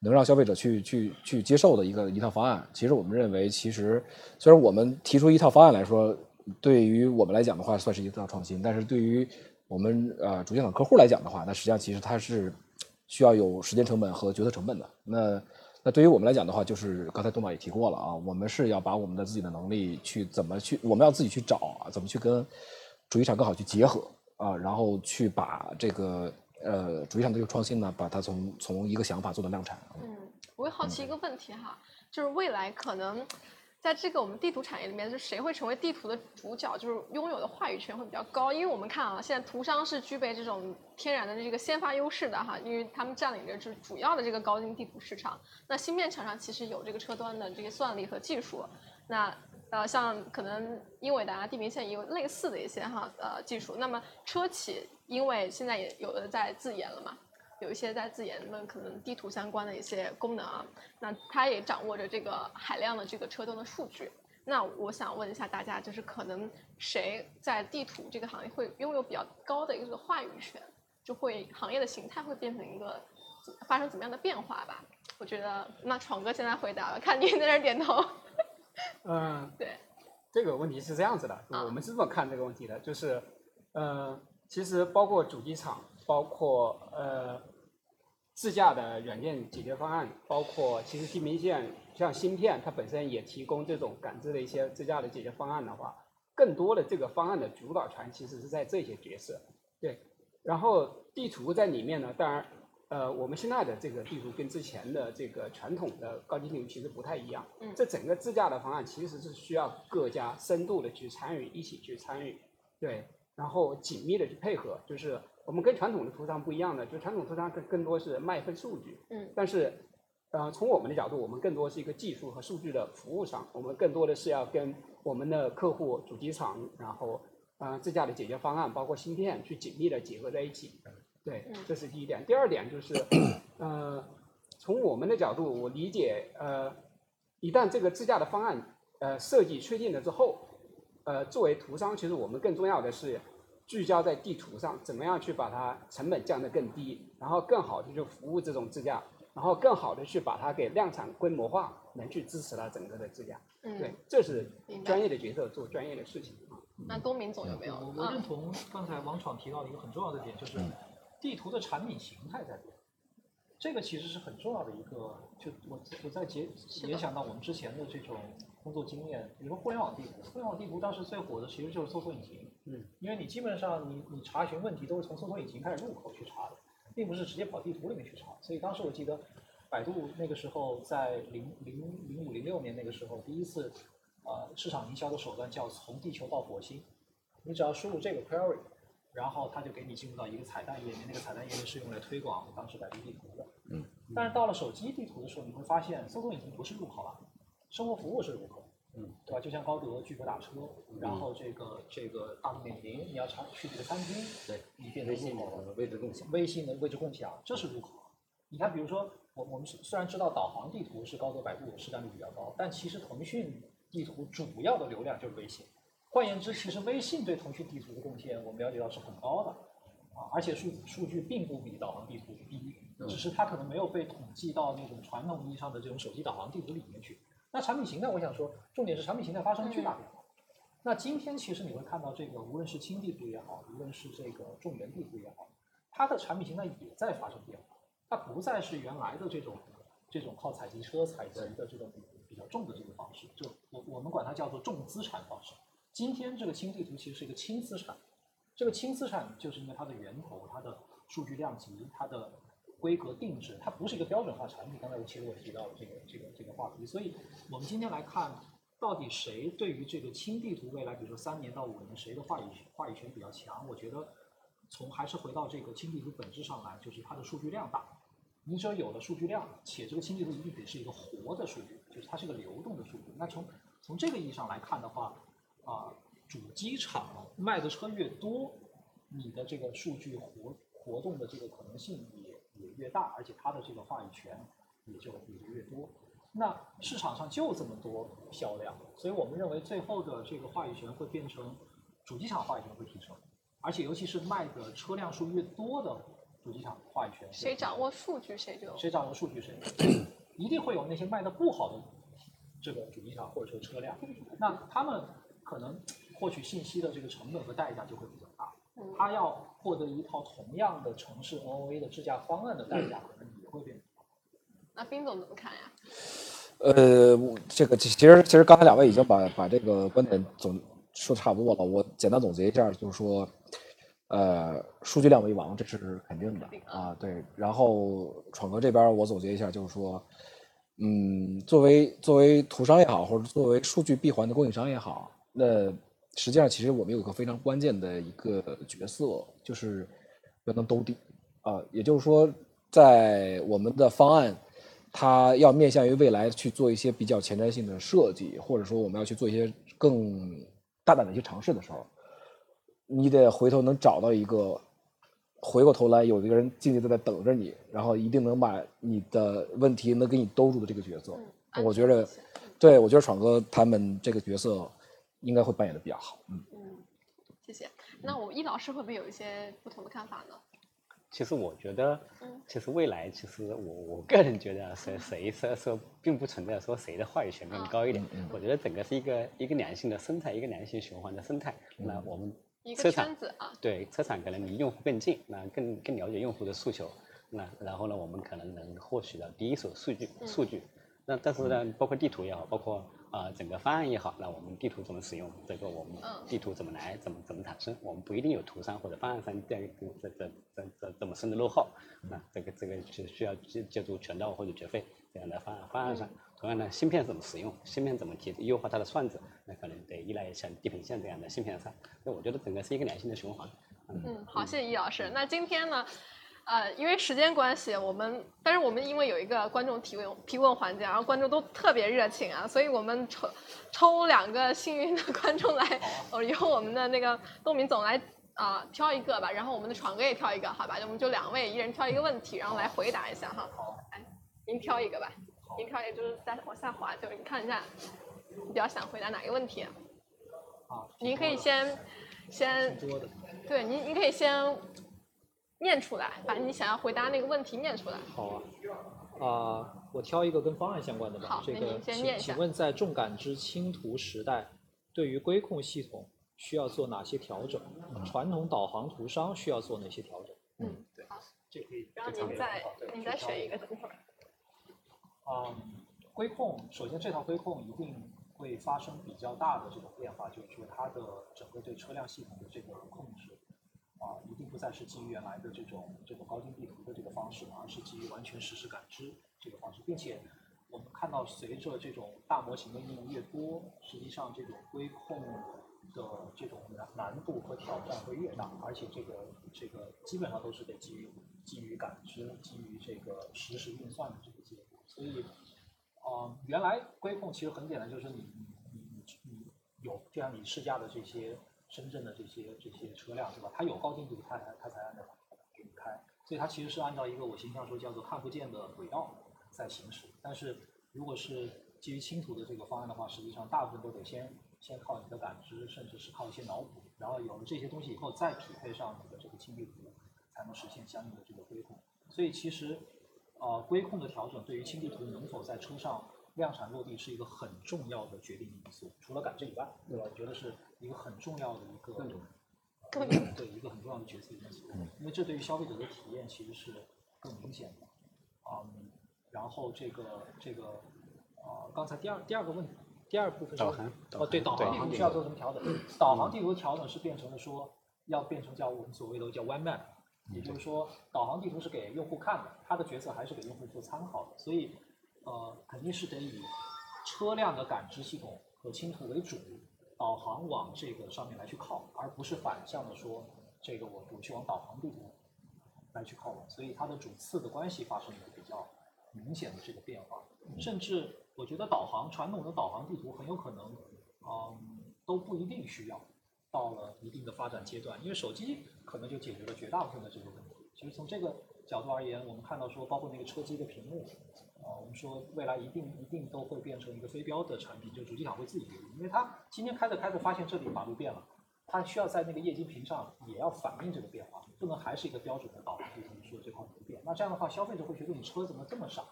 Speaker 3: 能让消费者去去去接受的一个一套方案？其实我们认为，其实虽然我们提出一套方案来说，对于我们来讲的话算是一套创新，但是对于我们呃主机厂客户来讲的话，那实际上其实它是需要有时间成本和决策成本的。那那对于我们来讲的话，就是刚才东宝也提过了啊，我们是要把我们的自己的能力去怎么去，我们要自己去找啊，怎么去跟主机厂更好去结合啊，然后去把这个呃主机厂这个创新呢，把它从从一个想法做到量产。
Speaker 1: 嗯，我会好奇一个问题哈，就是未来可能在这个我们地图产业里面，就谁会成为地图的主角，就是拥有的话语权会比较高。因为我们看啊，现在图商是具备这种天然的这个先发优势的哈，因为他们占领着就是主要的这个高精地图市场。那芯片厂商其实有这个车端的这个算力和技术。那呃，像可能英伟达、地平线也有类似的一些哈呃技术。那么车企因为现在也有的在自研了嘛。有一些在自研的可能地图相关的一些功能啊，那它也掌握着这个海量的这个车灯的数据。那我想问一下大家，就是可能谁在地图这个行业会拥有比较高的一个话语权，就会行业的形态会变成一个发生怎么样的变化吧？我觉得那闯哥现在回答了，看你在那点头。
Speaker 2: 嗯，
Speaker 1: 对，
Speaker 2: 这个问题是这样子的，我们是这么看这个问题的，就是呃，其实包括主机厂，包括呃。自驾的软件解决方案，包括其实地平线像芯片，它本身也提供这种感知的一些自驾的解决方案的话，更多的这个方案的主导权其实是在这些角色。对，然后地图在里面呢，当然，呃，我们现在的这个地图跟之前的这个传统的高精地图其实不太一样。
Speaker 1: 嗯。
Speaker 2: 这整个自驾的方案其实是需要各家深度的去参与，一起去参与，对，然后紧密的去配合，就是。我们跟传统的图商不一样的，就传统图商更更多是卖份数据，
Speaker 1: 嗯，
Speaker 2: 但是，呃，从我们的角度，我们更多是一个技术和数据的服务商，我们更多的是要跟我们的客户、主机厂，然后，呃，自驾的解决方案，包括芯片，去紧密的结合在一起。对，这是第一点。第二点就是，呃，从我们的角度，我理解，呃，一旦这个自驾的方案，呃，设计确定了之后，呃，作为图商，其实我们更重要的是。聚焦在地图上，怎么样去把它成本降得更低，然后更好的去服务这种自驾，然后更好的去把它给量产规模化，能去支持它整个的自驾。
Speaker 1: 嗯，
Speaker 2: 对，这是专业的角色做专业的事情啊。
Speaker 1: 那东明总有没有？
Speaker 6: 我认同刚才王闯提到的一个很重要的点，就是地图的产品形态在变。这个其实是很重要的一个，就我我在结联想到我们之前的这种工作经验，比如说互联网地图，互联网地图当时最火的其实就是搜索引擎，
Speaker 2: 嗯，
Speaker 6: 因为你基本上你你查询问题都是从搜索引擎开始入口去查的，并不是直接跑地图里面去查，所以当时我记得百度那个时候在零零零五零六年那个时候第一次，呃市场营销的手段叫从地球到火星，你只要输入这个 query。然后它就给你进入到一个彩蛋页面，那个彩蛋页面是用来推广当时百度地图的。
Speaker 3: 嗯。
Speaker 6: 但是到了手机地图的时候，你会发现搜索引擎不是入口了，生活服务是如何。
Speaker 3: 嗯。
Speaker 6: 对吧？就像高德聚合打车，然后这个这个大众点评，你要查去这个餐厅，
Speaker 3: 对，
Speaker 6: 你变成入口
Speaker 3: 的。位置共享。
Speaker 6: 微信的位置共享，这是入口。你看，比如说我我们虽然知道导航地图是高德、百度市占率比较高，但其实腾讯地图主要的流量就是微信。换言之，其实微信对腾讯地图的贡献，我们了解到是很高的，啊，而且数数据并不比导航地图低，只是它可能没有被统计到那种传统意义上的这种手机导航地图里面去。那产品形态，我想说，重点是产品形态发生了巨大变化。那今天其实你会看到，这个无论是轻地图也好，无论是这个重源地图也好，它的产品形态也在发生变化。它不再是原来的这种这种靠采集车采集的这种比较重的这个方式，就我我们管它叫做重资产方式。今天这个轻地图其实是一个轻资产，这个轻资产就是因为它的源头、它的数据量级、它的规格定制，它不是一个标准化产品。刚才我其实我提到了这个这个这个话题，所以我们今天来看，到底谁对于这个轻地图未来，比如说三年到五年，谁的话语话语权比较强？我觉得从还是回到这个轻地图本质上来，就是它的数据量大。你只有有了数据量，且这个轻地图一定得是一个活的数据，就是它是个流动的数据。那从从这个意义上来看的话，啊，主机厂卖的车越多，你的这个数据活活动的这个可能性也也越大，而且它的这个话语权也就也就越多。那市场上就这么多销量，所以我们认为最后的这个话语权会变成主机厂话语权会提升，而且尤其是卖的车辆数越多的主机厂话语权。
Speaker 1: 谁掌握数据谁就
Speaker 6: 谁掌握数据谁一定会有那些卖的不好的这个主机厂或者说车辆，那他们。可能获取信息的这个成本和代价就会比较大，他要获得一套同样的城市 NOA 的智驾方案的代价可能也会变高。
Speaker 1: 那冰总怎么看呀？
Speaker 3: 呃，这个其实其实刚才两位已经把把这个观点总说差不多了，我简单总结一下，就是说，呃，数据量为王，这是肯定的啊，对。然后闯哥这边我总结一下，就是说，嗯，作为作为图商也好，或者作为数据闭环的供应商也好，那实际上其实我们有一个非常关键的一个角色，就是要能兜底啊、也就是说，在我们的方案，它要面向于未来去做一些比较前瞻性的设计，或者说我们要去做一些更大胆的一些尝试的时候，你得回头能找到一个，回过头来有一个人静静的在等着你，然后一定能把你的问题能给你兜住的这个角色。
Speaker 1: 嗯
Speaker 3: 我觉得，对我觉得闯哥他们这个角色应该会扮演的比较好。嗯，
Speaker 1: 嗯，谢谢。那我们易老师会不会有一些不同的看法呢？
Speaker 4: 其实我觉得
Speaker 1: 嗯，
Speaker 4: 其实未来，其实我我个人觉得啊，谁 谁说说并不存在说谁的话语权更高一点。我觉得整个是一个一个良性的生态，一个良性循环的生态。那我们
Speaker 1: 一个
Speaker 4: 车厂
Speaker 1: 圈子啊，
Speaker 4: 对车厂可能离用户更近，那更更了解用户的诉求，那然后呢，我们可能能获取到第一手数据数据。那但是呢，包括地图也好，包括啊、呃整个方案也好，那我们地图怎么使用，这个我们
Speaker 1: 嗯
Speaker 4: 地图怎么来，怎么怎么产生，我们不一定有图上或者方案上这样这这这这这么深的落后。那这个这个就需要借借助全道或者绝费这样的方案方案上。同样呢，芯片怎么使用，芯片怎么提优化它的算子，那可能得依赖像地平线这样的芯片上。那我觉得整个是一个良性的循环。
Speaker 1: 嗯，好，谢谢易老师。那今天呢，呃，因为时间关系，我们但是我们因为有一个观众提问提问环节，然后观众都特别热情啊，所以我们抽抽两个幸运的 观众来，呃，由我们的那个东明总来啊、挑一个吧，然后我们的闯哥也挑一个，好吧？我们就两位，一人挑一个问题，然后来回答一下哈。
Speaker 6: 好，
Speaker 1: 哎，您挑一个吧，您挑一个就是再往下滑，就是你看一下，你比较想回答哪个问题？
Speaker 6: 啊，
Speaker 1: 您可以先先。对，您您可以先念出来，把你想要回答那个问题念出来。
Speaker 6: 好啊，啊、我挑一个跟方案相关的吧
Speaker 1: 好。那
Speaker 6: 这个请
Speaker 1: 您先念一下
Speaker 6: 请问在重感知轻图时代，对于规控系统需要做哪些调整？传统导航图商需要做哪些调整？
Speaker 1: 嗯，
Speaker 6: 对，这可以。
Speaker 1: 然后您再您再选一个，等会儿。
Speaker 6: 嗯，规控首先这套规控一定会发生比较大的这种变化，就是说它的整个对车辆系统的这个控制啊，一定不再是基于原来的这种这种高精地图的这个方式，而是基于完全实时感知这个方式，并且我们看到随着这种大模型的应用越多，实际上这种规控的这种难难度和挑战会越大，而且这个这个基本上都是得基于基于感知、基于这个实时运算的这个结果。所以，呃，原来规控其实很简单，就是你你你你你有就像你试驾的这些深圳的这些这些车辆，对吧？它有高精度，它才它才按照给你开，所以它其实是按照一个我形象说叫做看不见的轨道在行驶。但是如果是基于轻图的这个方案的话，实际上大部分都得先先靠你的感知，甚至是靠一些脑补，然后有了这些东西以后，再匹配上你的这个轻地图，才能实现相应的这个规控。所以其实，呃，规控的调整对于轻地图能否在车上量产落地是一个很重要的决定因素。除了感知以外，对吧？我觉得是一个很重要的一个，呃对一个很重要的决策因素，因为这对于消费者的体验其实是更明显的。嗯，然后这个这个，呃，刚才第二第二个问题，第二部分是
Speaker 4: 导航
Speaker 6: 哦，对，导航地图需要做什么调整？导航地图的调整是变成了说要变成叫我们所谓的叫 one map，也就是说导航地图是给用户看的，它的角色还是给用户做参考的，所以呃肯定是得以车辆的感知系统和轻图为主，导航往这个上面来去靠，而不是反向的说这个我我去往导航地图来去靠拢，所以它的主次的关系发生了比较明显的这个变化，甚至我觉得导航传统的导航地图很有可能，嗯，都不一定需要，到了一定的发展阶段，因为手机可能就解决了绝大部分的这个问题。其实从这个角度而言，我们看到说，包括那个车机的屏幕，呃，我们说未来一定一定都会变成一个非标的产品，就主机厂会自己决定，因为它今天开着开着发现这里马路变了。它需要在那个液晶屏上也要反映这个变化，不能还是一个标准的导航地图说这块不变。那这样的话，消费者会觉得你车怎么这么傻？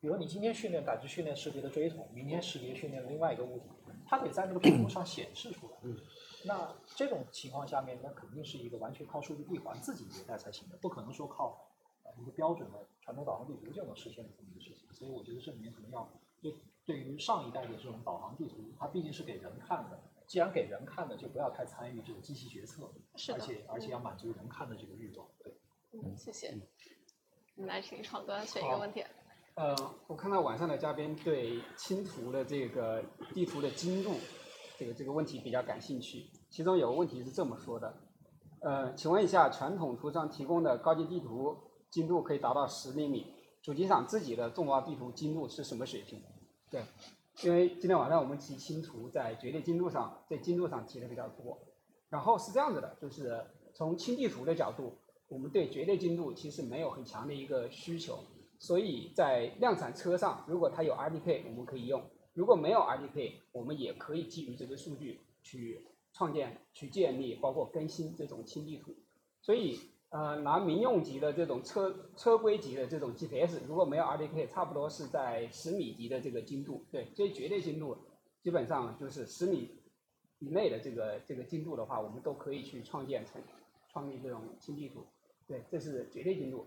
Speaker 6: 比如你今天训练感知训练识别的锥桶，明天识别训练另外一个物体，它得在那个屏幕上显示出来。那这种情况下面，那肯定是一个完全靠数据闭环自己迭代才行的，不可能说靠呃一个标准的传统导航地图就能实现的这么一个事情。所以我觉得这里面可能要对对于上一代的这种导航地图，它毕竟是给人看的，既然给人看的，就不要太参与这个机器决策，
Speaker 1: 是
Speaker 6: 而且而且要满足人看的这个欲望。对，
Speaker 1: 嗯，谢谢。我们来请闯哥选一个问题。
Speaker 2: 呃，我看到晚上的嘉宾对清图的这个地图的精度，这个这个问题比较感兴趣。其中有个问题是这么说的，呃，请问一下，传统图上提供的高级地图精度可以达到十厘米，主机厂自己的纵挖地图精度是什么水平？对，因为今天晚上我们提清图在绝对精度上，在精度上提的比较多。然后是这样子的，就是从清地图的角度，我们对绝对精度其实没有很强的一个需求，所以在量产车上，如果它有 RDK，我们可以用；如果没有 RDK，我们也可以基于这个数据去创建、去建立，包括更新这种清地图。所以，呃，拿民用级的这种车车规级的这种 GPS，如果没有 RDK，差不多是在十米级的这个精度。对，这绝对精度基本上就是十米。以内的这个这个精度的话，我们都可以去创建成创立这种新地图，对，这是绝对精度。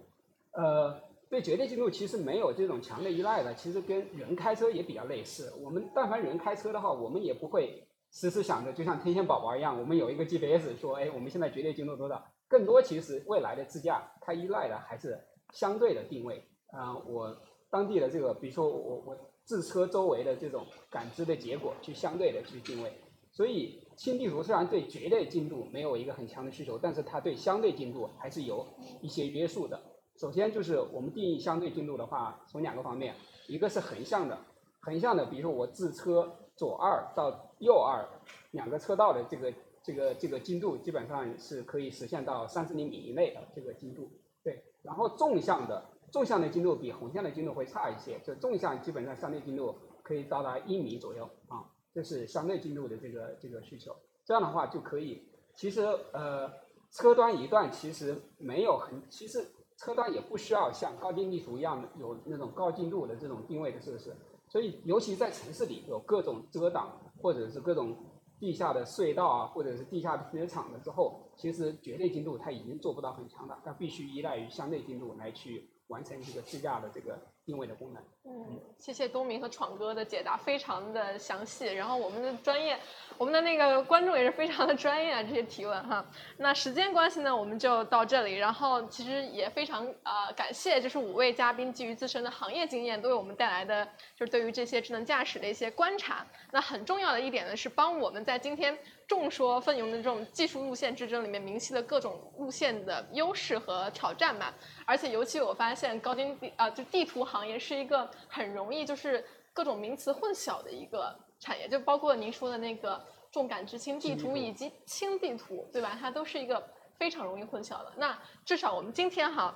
Speaker 2: 呃，对绝对精度其实没有这种强的依赖的，其实跟人开车也比较类似。我们但凡人开车的话，我们也不会时时想着就像天线宝宝一样，我们有一个 GPS 说，哎，我们现在绝对精度多少？更多其实未来的自驾它依赖的还是相对的定位啊，我当地的这个，比如说我我自车周围的这种感知的结果去相对的去定位。所以新地图虽然对绝对精度没有一个很强的需求，但是它对相对精度还是有一些约束的。首先就是我们定义相对精度的话，从两个方面，一个是横向的，横向的，比如说我自车左二到右二两个车道的这个这个这个精度，基本上是可以实现到三十厘米以内的这个精度。对，然后纵向的，纵向的精度比横向的精度会差一些，就纵向基本上相对精度可以到达一米左右啊。这是相对精度的这个这个需求，这样的话就可以。其实呃，车端一段其实没有很，其实车端也不需要像高精地图一样有那种高精度的这种定位的设施。所以，尤其在城市里有各种遮挡或者是各种地下的隧道啊，或者是地下停车场的之后，其实绝对精度它已经做不到很强了，它必须依赖于相对精度来去完成这个自驾的这个。定位的功能。
Speaker 1: 嗯，谢谢东明和闯哥的解答，非常的详细。然后我们的专业，我们的那个观众也是非常的专业啊，这些提问哈。那时间关系呢，我们就到这里。然后其实也非常啊感谢，就是五位嘉宾基于自身的行业经验，都为我们带来的就是对于这些智能驾驶的一些观察。那很重要的一点呢，是帮我们在今天众说纷纭的这种技术路线之争里面，明晰了各种路线的优势和挑战嘛。而且尤其我发现高精地啊，就地图行业是一个很容易就是各种名词混淆的一个产业，就包括您说的那个重感知轻地图以及轻地图，对吧？它都是一个非常容易混淆的。那至少我们今天哈，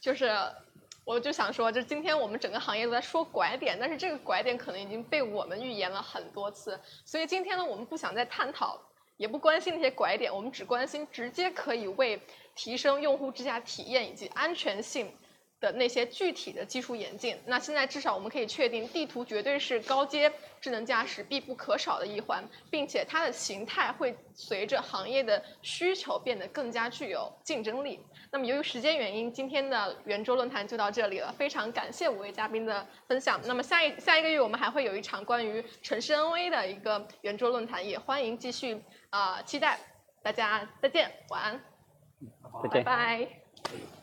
Speaker 1: 就是我就想说，就今天我们整个行业都在说拐点，但是这个拐点可能已经被我们预言了很多次，所以今天呢，我们不想再探讨。也不关心那些拐点，我们只关心直接可以为提升用户智驾体验以及安全性的那些具体的技术演进。那现在至少我们可以确定，地图绝对是高阶智能驾驶必不可少的一环，并且它的形态会随着行业的需求变得更加具有竞争力。那么由于时间原因，今天的圆桌论坛就到这里了。非常感谢五位嘉宾的分享。那么下一下一个月我们还会有一场关于城市 NA 的一个圆桌论坛，也欢迎继续。啊，期待大家再见，晚安，
Speaker 4: 再见，
Speaker 1: 拜拜。